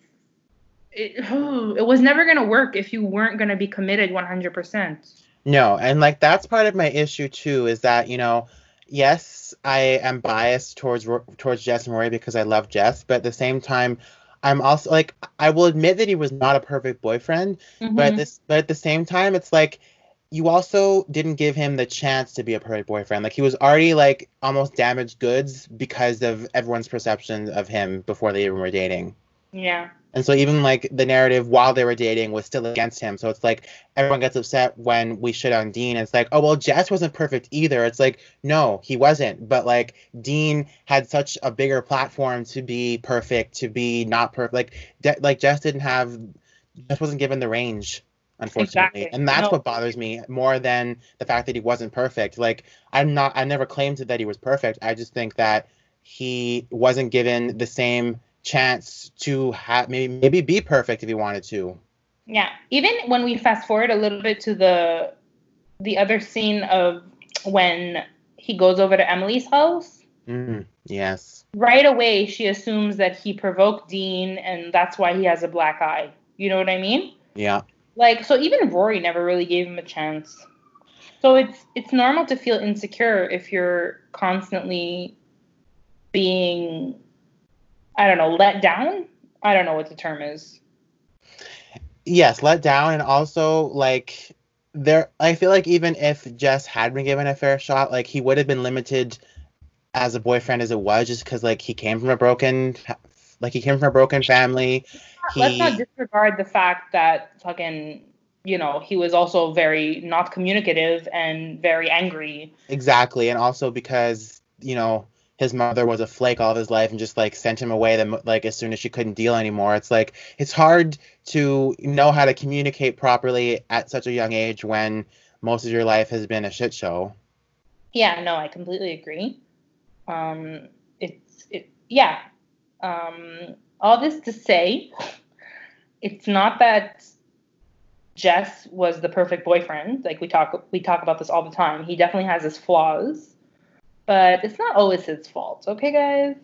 it, it was never gonna work if you weren't gonna be committed 100%. No, and like that's part of my issue too is that, you know, yes, I am biased towards towards Jess and Rory because I love Jess, but at the same time, I'm also like I will admit that he was not a perfect boyfriend, but Mhm. at this but at the same time, it's like you also didn't give him the chance to be a perfect boyfriend. Like he was already like almost damaged goods because of everyone's perception of him before they even were dating. Yeah, And so even like the narrative while they were dating was still against him. So it's like everyone gets upset when we shit on Dean. It's like, oh well, Jess wasn't perfect either. It's like, no, he wasn't. But like Dean had such a bigger platform to be perfect, to be not perfect. Like de- like Jess didn't have, Jess wasn't given the range, unfortunately. Exactly. And that's No. what bothers me more than the fact that he wasn't perfect. Like I'm not, I never claimed that he was perfect. I just think that he wasn't given the same chance to have maybe maybe be perfect if he wanted to. yeah. Even when we fast forward a little bit to the the other scene of when he goes over to Emily's house, Mm, yes. right away she assumes that he provoked Dean and that's why he has a black eye. You know what I mean? Yeah. Like so even Rory never really gave him a chance. So it's it's normal to feel insecure if you're constantly being I don't know, let down? I don't know what the term is. Yes, let down and also like there I feel like even if Jess had been given a fair shot, like he would have been limited as a boyfriend as it was just because like he came from a broken like he came from a broken family. Let's He not disregard the fact that fucking you know, he was also very not communicative and very angry. Exactly, and also because you know his mother was a flake all of his life and just like sent him away. Then like as soon as she couldn't deal anymore, it's like it's hard to know how to communicate properly at such a young age when most of your life has been a shit show. Yeah, no, I completely agree. Um, it's it, yeah. Um, all this to say, it's not that Jess was the perfect boyfriend. Like we talk, we talk about this all the time. He definitely has his flaws, but it's not always his fault. Okay, guys,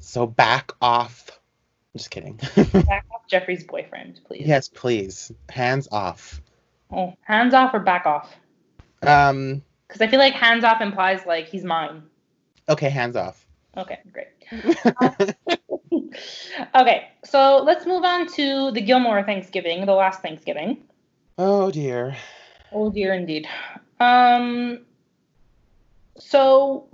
So back off. I'm just kidding. back off Jeffrey's boyfriend, please. yes, please. Hands off. Oh, hands off or back off? Um. Because I feel like hands off implies like he's mine. Okay, hands off. Okay, great. okay, so let's move on to the Gilmore Thanksgiving, the last Thanksgiving. oh dear. Oh dear, indeed. Um, so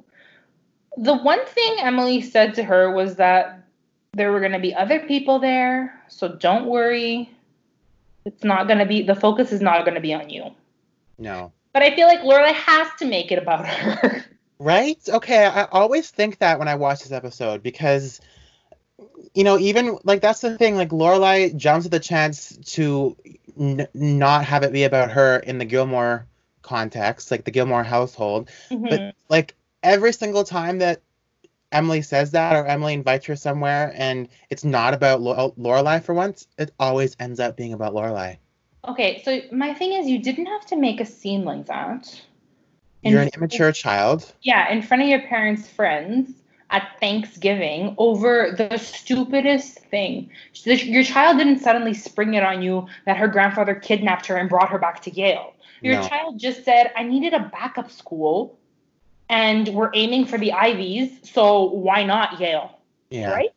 the one thing Emily said to her was that there were going to be other people there, so don't worry. It's not going to be the focus is not going to be on you. No. But I feel like Lorelai has to make it about her. Right? Okay, I always think that when I watch this episode because you know, even like that's the thing, like Lorelai jumps at the chance to n- not have it be about her in the Gilmore context, like the Gilmore household. Mhm. But like every single time that Emily says that or Emily invites her somewhere and it's not about Lo- Lorelai for once, it always ends up being about Lorelai. Okay, so my thing is, you didn't have to make a scene like that. In- You're an immature child. Yeah, in front of your parents' friends. at Thanksgiving over the stupidest thing. Your child didn't suddenly spring it on you that her grandfather kidnapped her and brought her back to Yale. Your No. child just said, I needed a backup school and we're aiming for the Ivies, so why not Yale? Yeah. Right?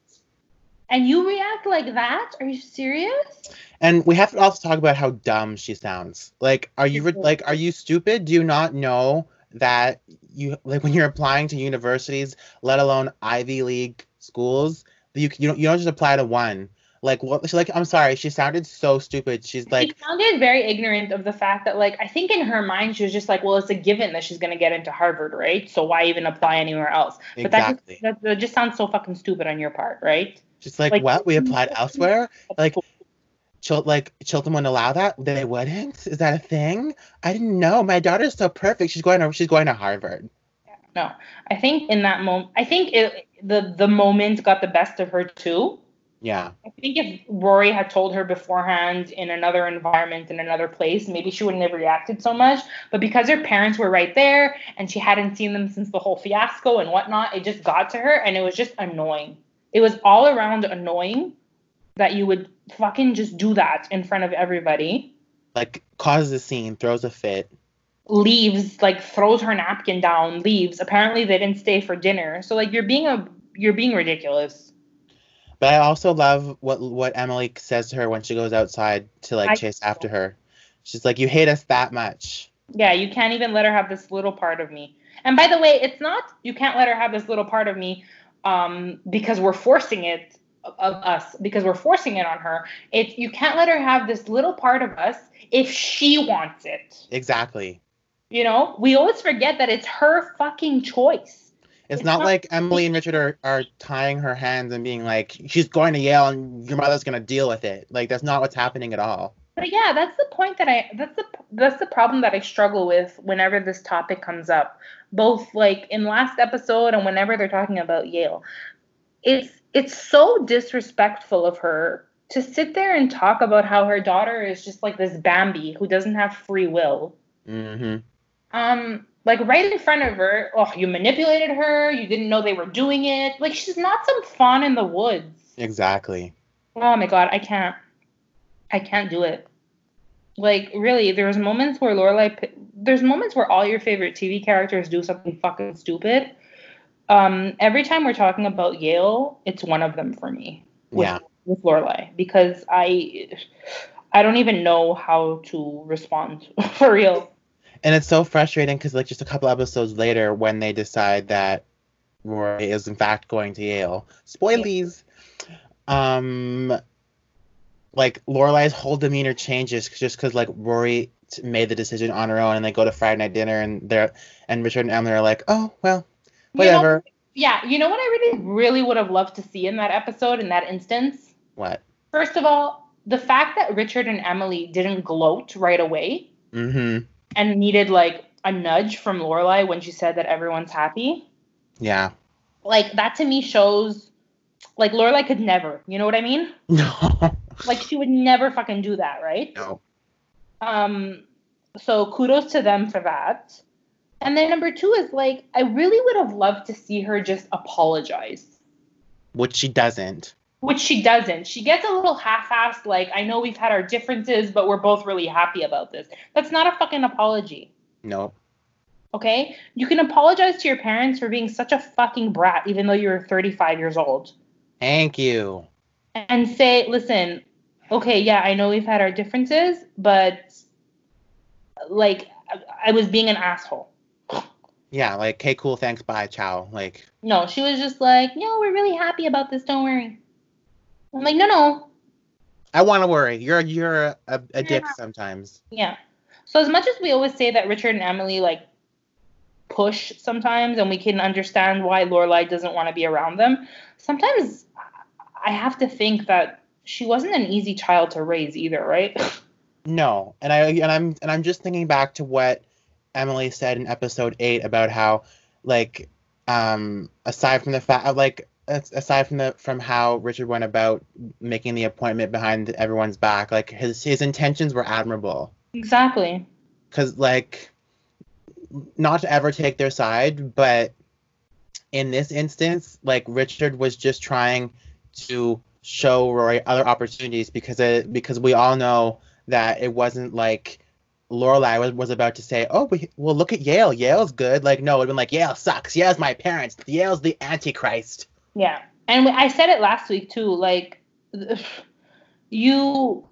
And you react like that? Are you serious? And we have to also talk about how dumb she sounds. Like, are you Mhm. like, are you stupid? Do you not know that you like when you're applying to universities, let alone Ivy League schools, you you don't you don't just apply to one. Like what? She's like, I'm sorry, she sounded so stupid. She's like, she sounded very ignorant of the fact that, like, I think in her mind she was just like, well, it's a given that she's gonna get into Harvard, right? So why even apply anywhere else? But exactly. that, just, that, that just sounds so fucking stupid on your part, right? She's like, like- what? We applied elsewhere? Like, Chil- like Chilton wouldn't allow that? They wouldn't? Is that a thing? I didn't know. My daughter's so perfect. She's going to she's going to Harvard. No, I think in that moment, I think it, the the moment got the best of her too. Yeah. I think if Rory had told her beforehand in another environment, in another place, maybe she wouldn't have reacted so much. But because her parents were right there and she hadn't seen them since the whole fiasco and whatnot, it just got to her and it was just annoying. It was all around annoying that you would fucking just do that in front of everybody. Like causes a scene, throws a fit. Leaves, like throws her napkin down, leaves. Apparently they didn't stay for dinner. So like you're being a you're being ridiculous. But I also love what what Emily says to her when she goes outside to like I- chase after her. She's like, "You hate us that much." Yeah, you can't even let her have this little part of me. And by the way, it's not you can't let her have this little part of me um, because we're forcing it of us because we're forcing it on her. It's you can't let her have this little part of us if she wants it. Exactly. You know, we always forget that it's her fucking choice. It's, It's not, not- like Emily and Richard are, are tying her hands and being like, "She's going to Yale and your mother's gonna deal with it." Like that's not what's happening at all. But yeah, that's the point that I that's the that's the problem that I struggle with whenever this topic comes up. Both like in last episode and whenever they're talking about Yale. It's it's so disrespectful of her to sit there and talk about how her daughter is just like this Bambi who doesn't have free will. hmm Um like right in front of her, oh, you manipulated her, you didn't know they were doing it. Like she's not some fawn in the woods. Exactly. Oh my god, I can't. I can't do it. Like really, there's moments where Lorelai. There's moments where all your favorite TV characters do something fucking stupid. Um, every time we're talking about Yale, it's one of them for me. With, Yeah. With Lorelai, because I, I don't even know how to respond for real. And it's so frustrating because like just a couple episodes later, when they decide that Rory is in fact going to Yale, spoilies. Um, like Lorelai's whole demeanor changes just because like Rory t- made the decision on her own, and they go to Friday night dinner, and they're and Richard and Emily are like, oh well, You know- whatever. yeah, you know what I really, really would have loved to see in that episode, in that instance. What? First of all, the fact that Richard and Emily didn't gloat right away. Mm-hmm. And needed like a nudge from Lorelai when she said that everyone's happy. Yeah. Like that to me shows like Lorelai could never, you know what I mean? No. Like she would never fucking do that, right? no. Um so kudos to them for that. And then number 2 is like I really would have loved to see her just apologize. Which she doesn't. Which she doesn't. She gets a little half-assed like I know we've had our differences but we're both really happy about this. That's not a fucking apology. No. Okay? You can apologize to your parents for being such a fucking brat, even though you're 35 years old, Thank you. and say, listen, okay, yeah, I know we've had our differences, but like, I, I was being an asshole. Yeah, like, hey, cool, thanks, bye, ciao. Like, No, she was just like, no, we're really happy about this, don't worry. I'm like, no, no, I want to worry. You're you're a, a, a dick Yeah. sometimes. yeah. So, as much as we always say that Richard and Emily, like, push sometimes, and we can understand why Lorelai doesn't want to be around them, sometimes I have to think that she wasn't an easy child to raise either, right? No, and I and I'm and I'm just thinking back to what Emily said in episode eight about how, like, um, aside from the fact, like, aside from the from how Richard went about making the appointment behind everyone's back, like his his intentions were admirable. Exactly. Cause like, not to ever take their side, but in this instance, like Richard was just trying to show Rory other opportunities because it because we all know that it wasn't like Lorelai was, was about to say, "Oh, we, well, look at Yale. Yale's good." Like, no, it'd been like, "Yale sucks. Yale's my parents. Yale's the Antichrist." Yeah, and I said it last week too. Like, you,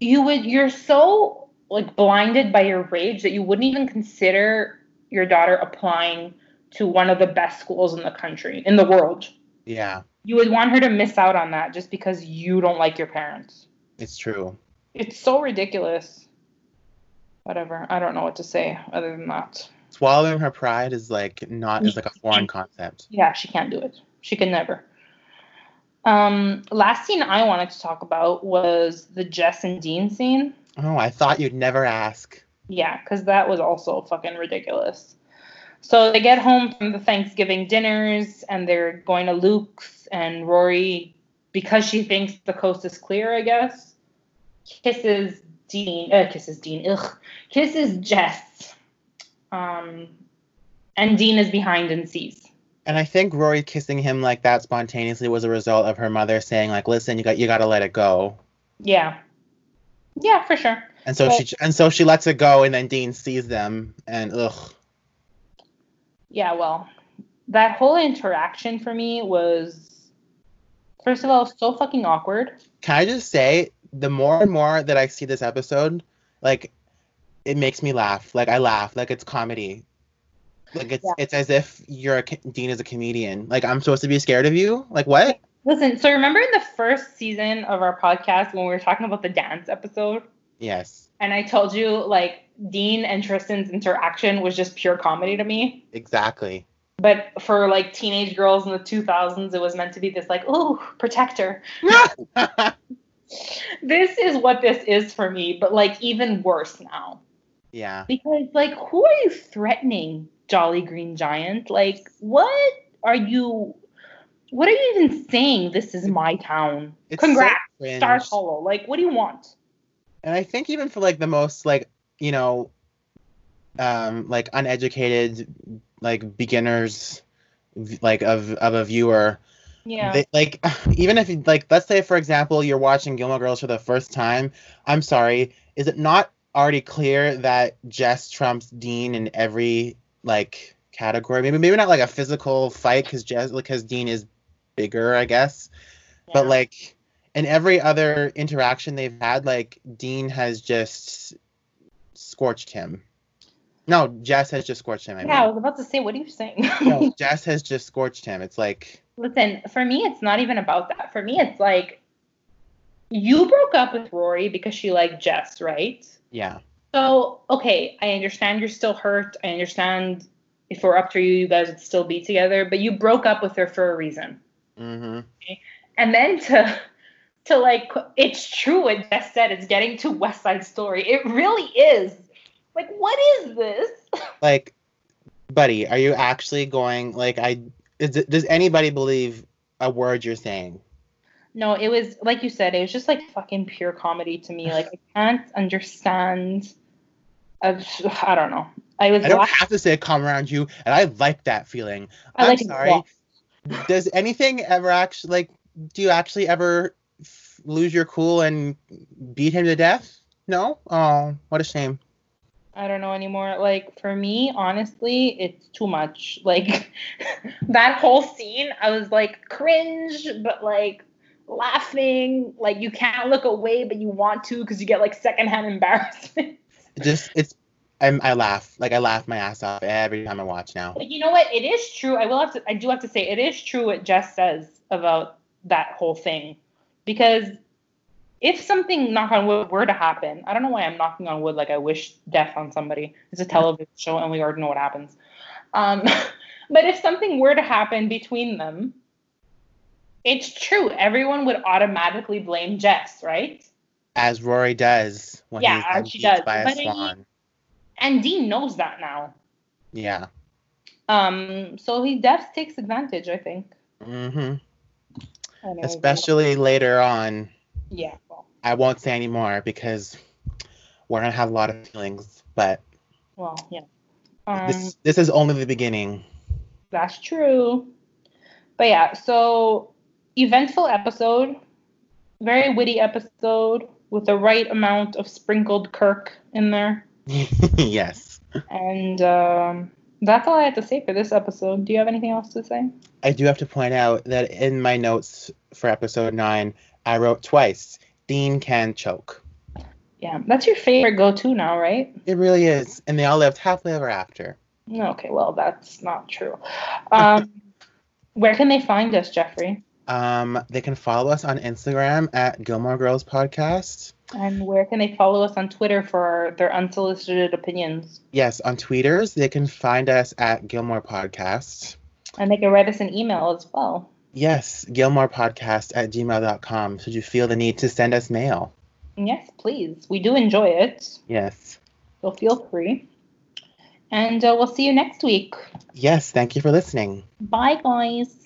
you would, you're so like blinded by your rage that you wouldn't even consider your daughter applying to one of the best schools in the country, in the world. Yeah, You would want her to miss out on that just because you don't like your parents. it's true. It's so ridiculous. Whatever. I don't know what to say other than that. Swallowing her pride is like not is like a foreign concept. Yeah, she can't do it. She could never. Um, last scene I wanted to talk about was the Jess and Dean scene. Oh, I thought you'd never ask. Yeah, because that was also fucking ridiculous. So they get home from the Thanksgiving dinners and they're going to Luke's and Rory, because she thinks the coast is clear, I guess, kisses Dean, uh, kisses Dean, ugh, kisses Jess. Um, and Dean is behind and sees. And I think Rory kissing him like that spontaneously was a result of her mother saying like, "Listen, you got you got to let it go." Yeah. Yeah, for sure. And so Well- she and so she lets it go, and then Dean sees them, and ugh. Yeah, well, that whole interaction for me was, first of all, so fucking awkward. Can I just say, the more and more that I see this episode, like, it makes me laugh. Like I laugh, like it's comedy. Like it's Yeah. it's as if you're a Dean is a comedian. Like I'm supposed to be scared of you. Like what? Listen, so remember in the first season of our podcast when we were talking about the dance episode, Yes, and I told you like Dean and Tristan's interaction was just pure comedy to me. exactly. But for like teenage girls in the 2000s, it was meant to be this like, ooh, protector. This is what this is for me, but like even worse now. yeah. Because like who are you threatening, Jolly Green Giant? Like what are you what are you even saying? This is my town. It's Congrats, cringe. Stars Hollow. Like what do you want? And I think even for like the most like you know, um, like uneducated like beginners, like of of a viewer, Yeah. they, like even if like let's say for example you're watching Gilmore Girls for the first time, I'm sorry, is it not already clear that Jess trumps Dean in every like category? Maybe maybe not like a physical fight because Jess because Dean is bigger, I guess. But like in every other interaction they've had, like Dean has just scorched him. No, Jess has just scorched him. I yeah, I was about to say, what are you saying? no, Jess has just scorched him. It's like Listen, for me, it's not even about that. For me, it's like you broke up with Rory because she liked Jess, right? yeah, So, okay, I understand you're still hurt. I understand if were up to you, you guys would still be together, but you broke up with her for a reason. hmm And then to to like it's true what Jess said, it's getting to West Side Story. It really is. Like, what is this? like, buddy, are you actually going? Like, I is it, does anybody believe a word you're saying? No, it was like you said, it was just like fucking pure comedy to me. Like I can't understand. Of, I don't know. I was. I don't watching- have to say come around you, and I like that feeling. I I'm like sorry. Does anything ever actually like? Do you actually ever f- lose your cool and beat him to death? No. Oh, what a shame. I don't know anymore. Like for me, honestly, it's too much. Like that whole scene, I was like cringe, but like laughing. Like you can't look away, but you want to because you get like secondhand embarrassment. Just it's. I'm, I laugh like I laugh my ass off every time I watch now. But you know what? It is true. I will have to. I do have to say it is true what Jess says about that whole thing, because if something knock on wood were to happen, I don't know why I'm knocking on wood like I wish death on somebody. It's a television show and we already know what happens. Um, but if something were to happen between them, it's true. Everyone would automatically blame Jess, right? As Rory does when Yeah, he's she does. by a But I- swan. And Dean knows that now. Yeah. Um, so he Death takes advantage, I think. hmm Anyways, Especially later on. Yeah. Well, I won't say anymore because we're gonna have a lot of feelings. But well yeah. Um, this this is only the beginning. That's true. But yeah, so eventful episode, very witty episode with the right amount of sprinkled Kirk in there. yes. And um, that's all I had to say for this episode. Do you have anything else to say? I do have to point out that in my notes for episode nine, I wrote twice Dean can choke. Yeah, that's your favorite go to now, right? It really is. And they all lived happily ever after. Okay, well, that's not true. Um, where can they find us, Jeffrey? Um, they can follow us on Instagram at Gilmore Girls Podcast. And where can they follow us on Twitter for their unsolicited opinions? Yes, on tweeters, they can find us at Gilmore Podcast. And they can write us an email as well. Yes, gilmorepodcast at gmail.com. Should you feel the need to send us mail? Yes, please. We do enjoy it. Yes. So feel free. And uh, we'll see you next week. Yes, thank you for listening. Bye, guys.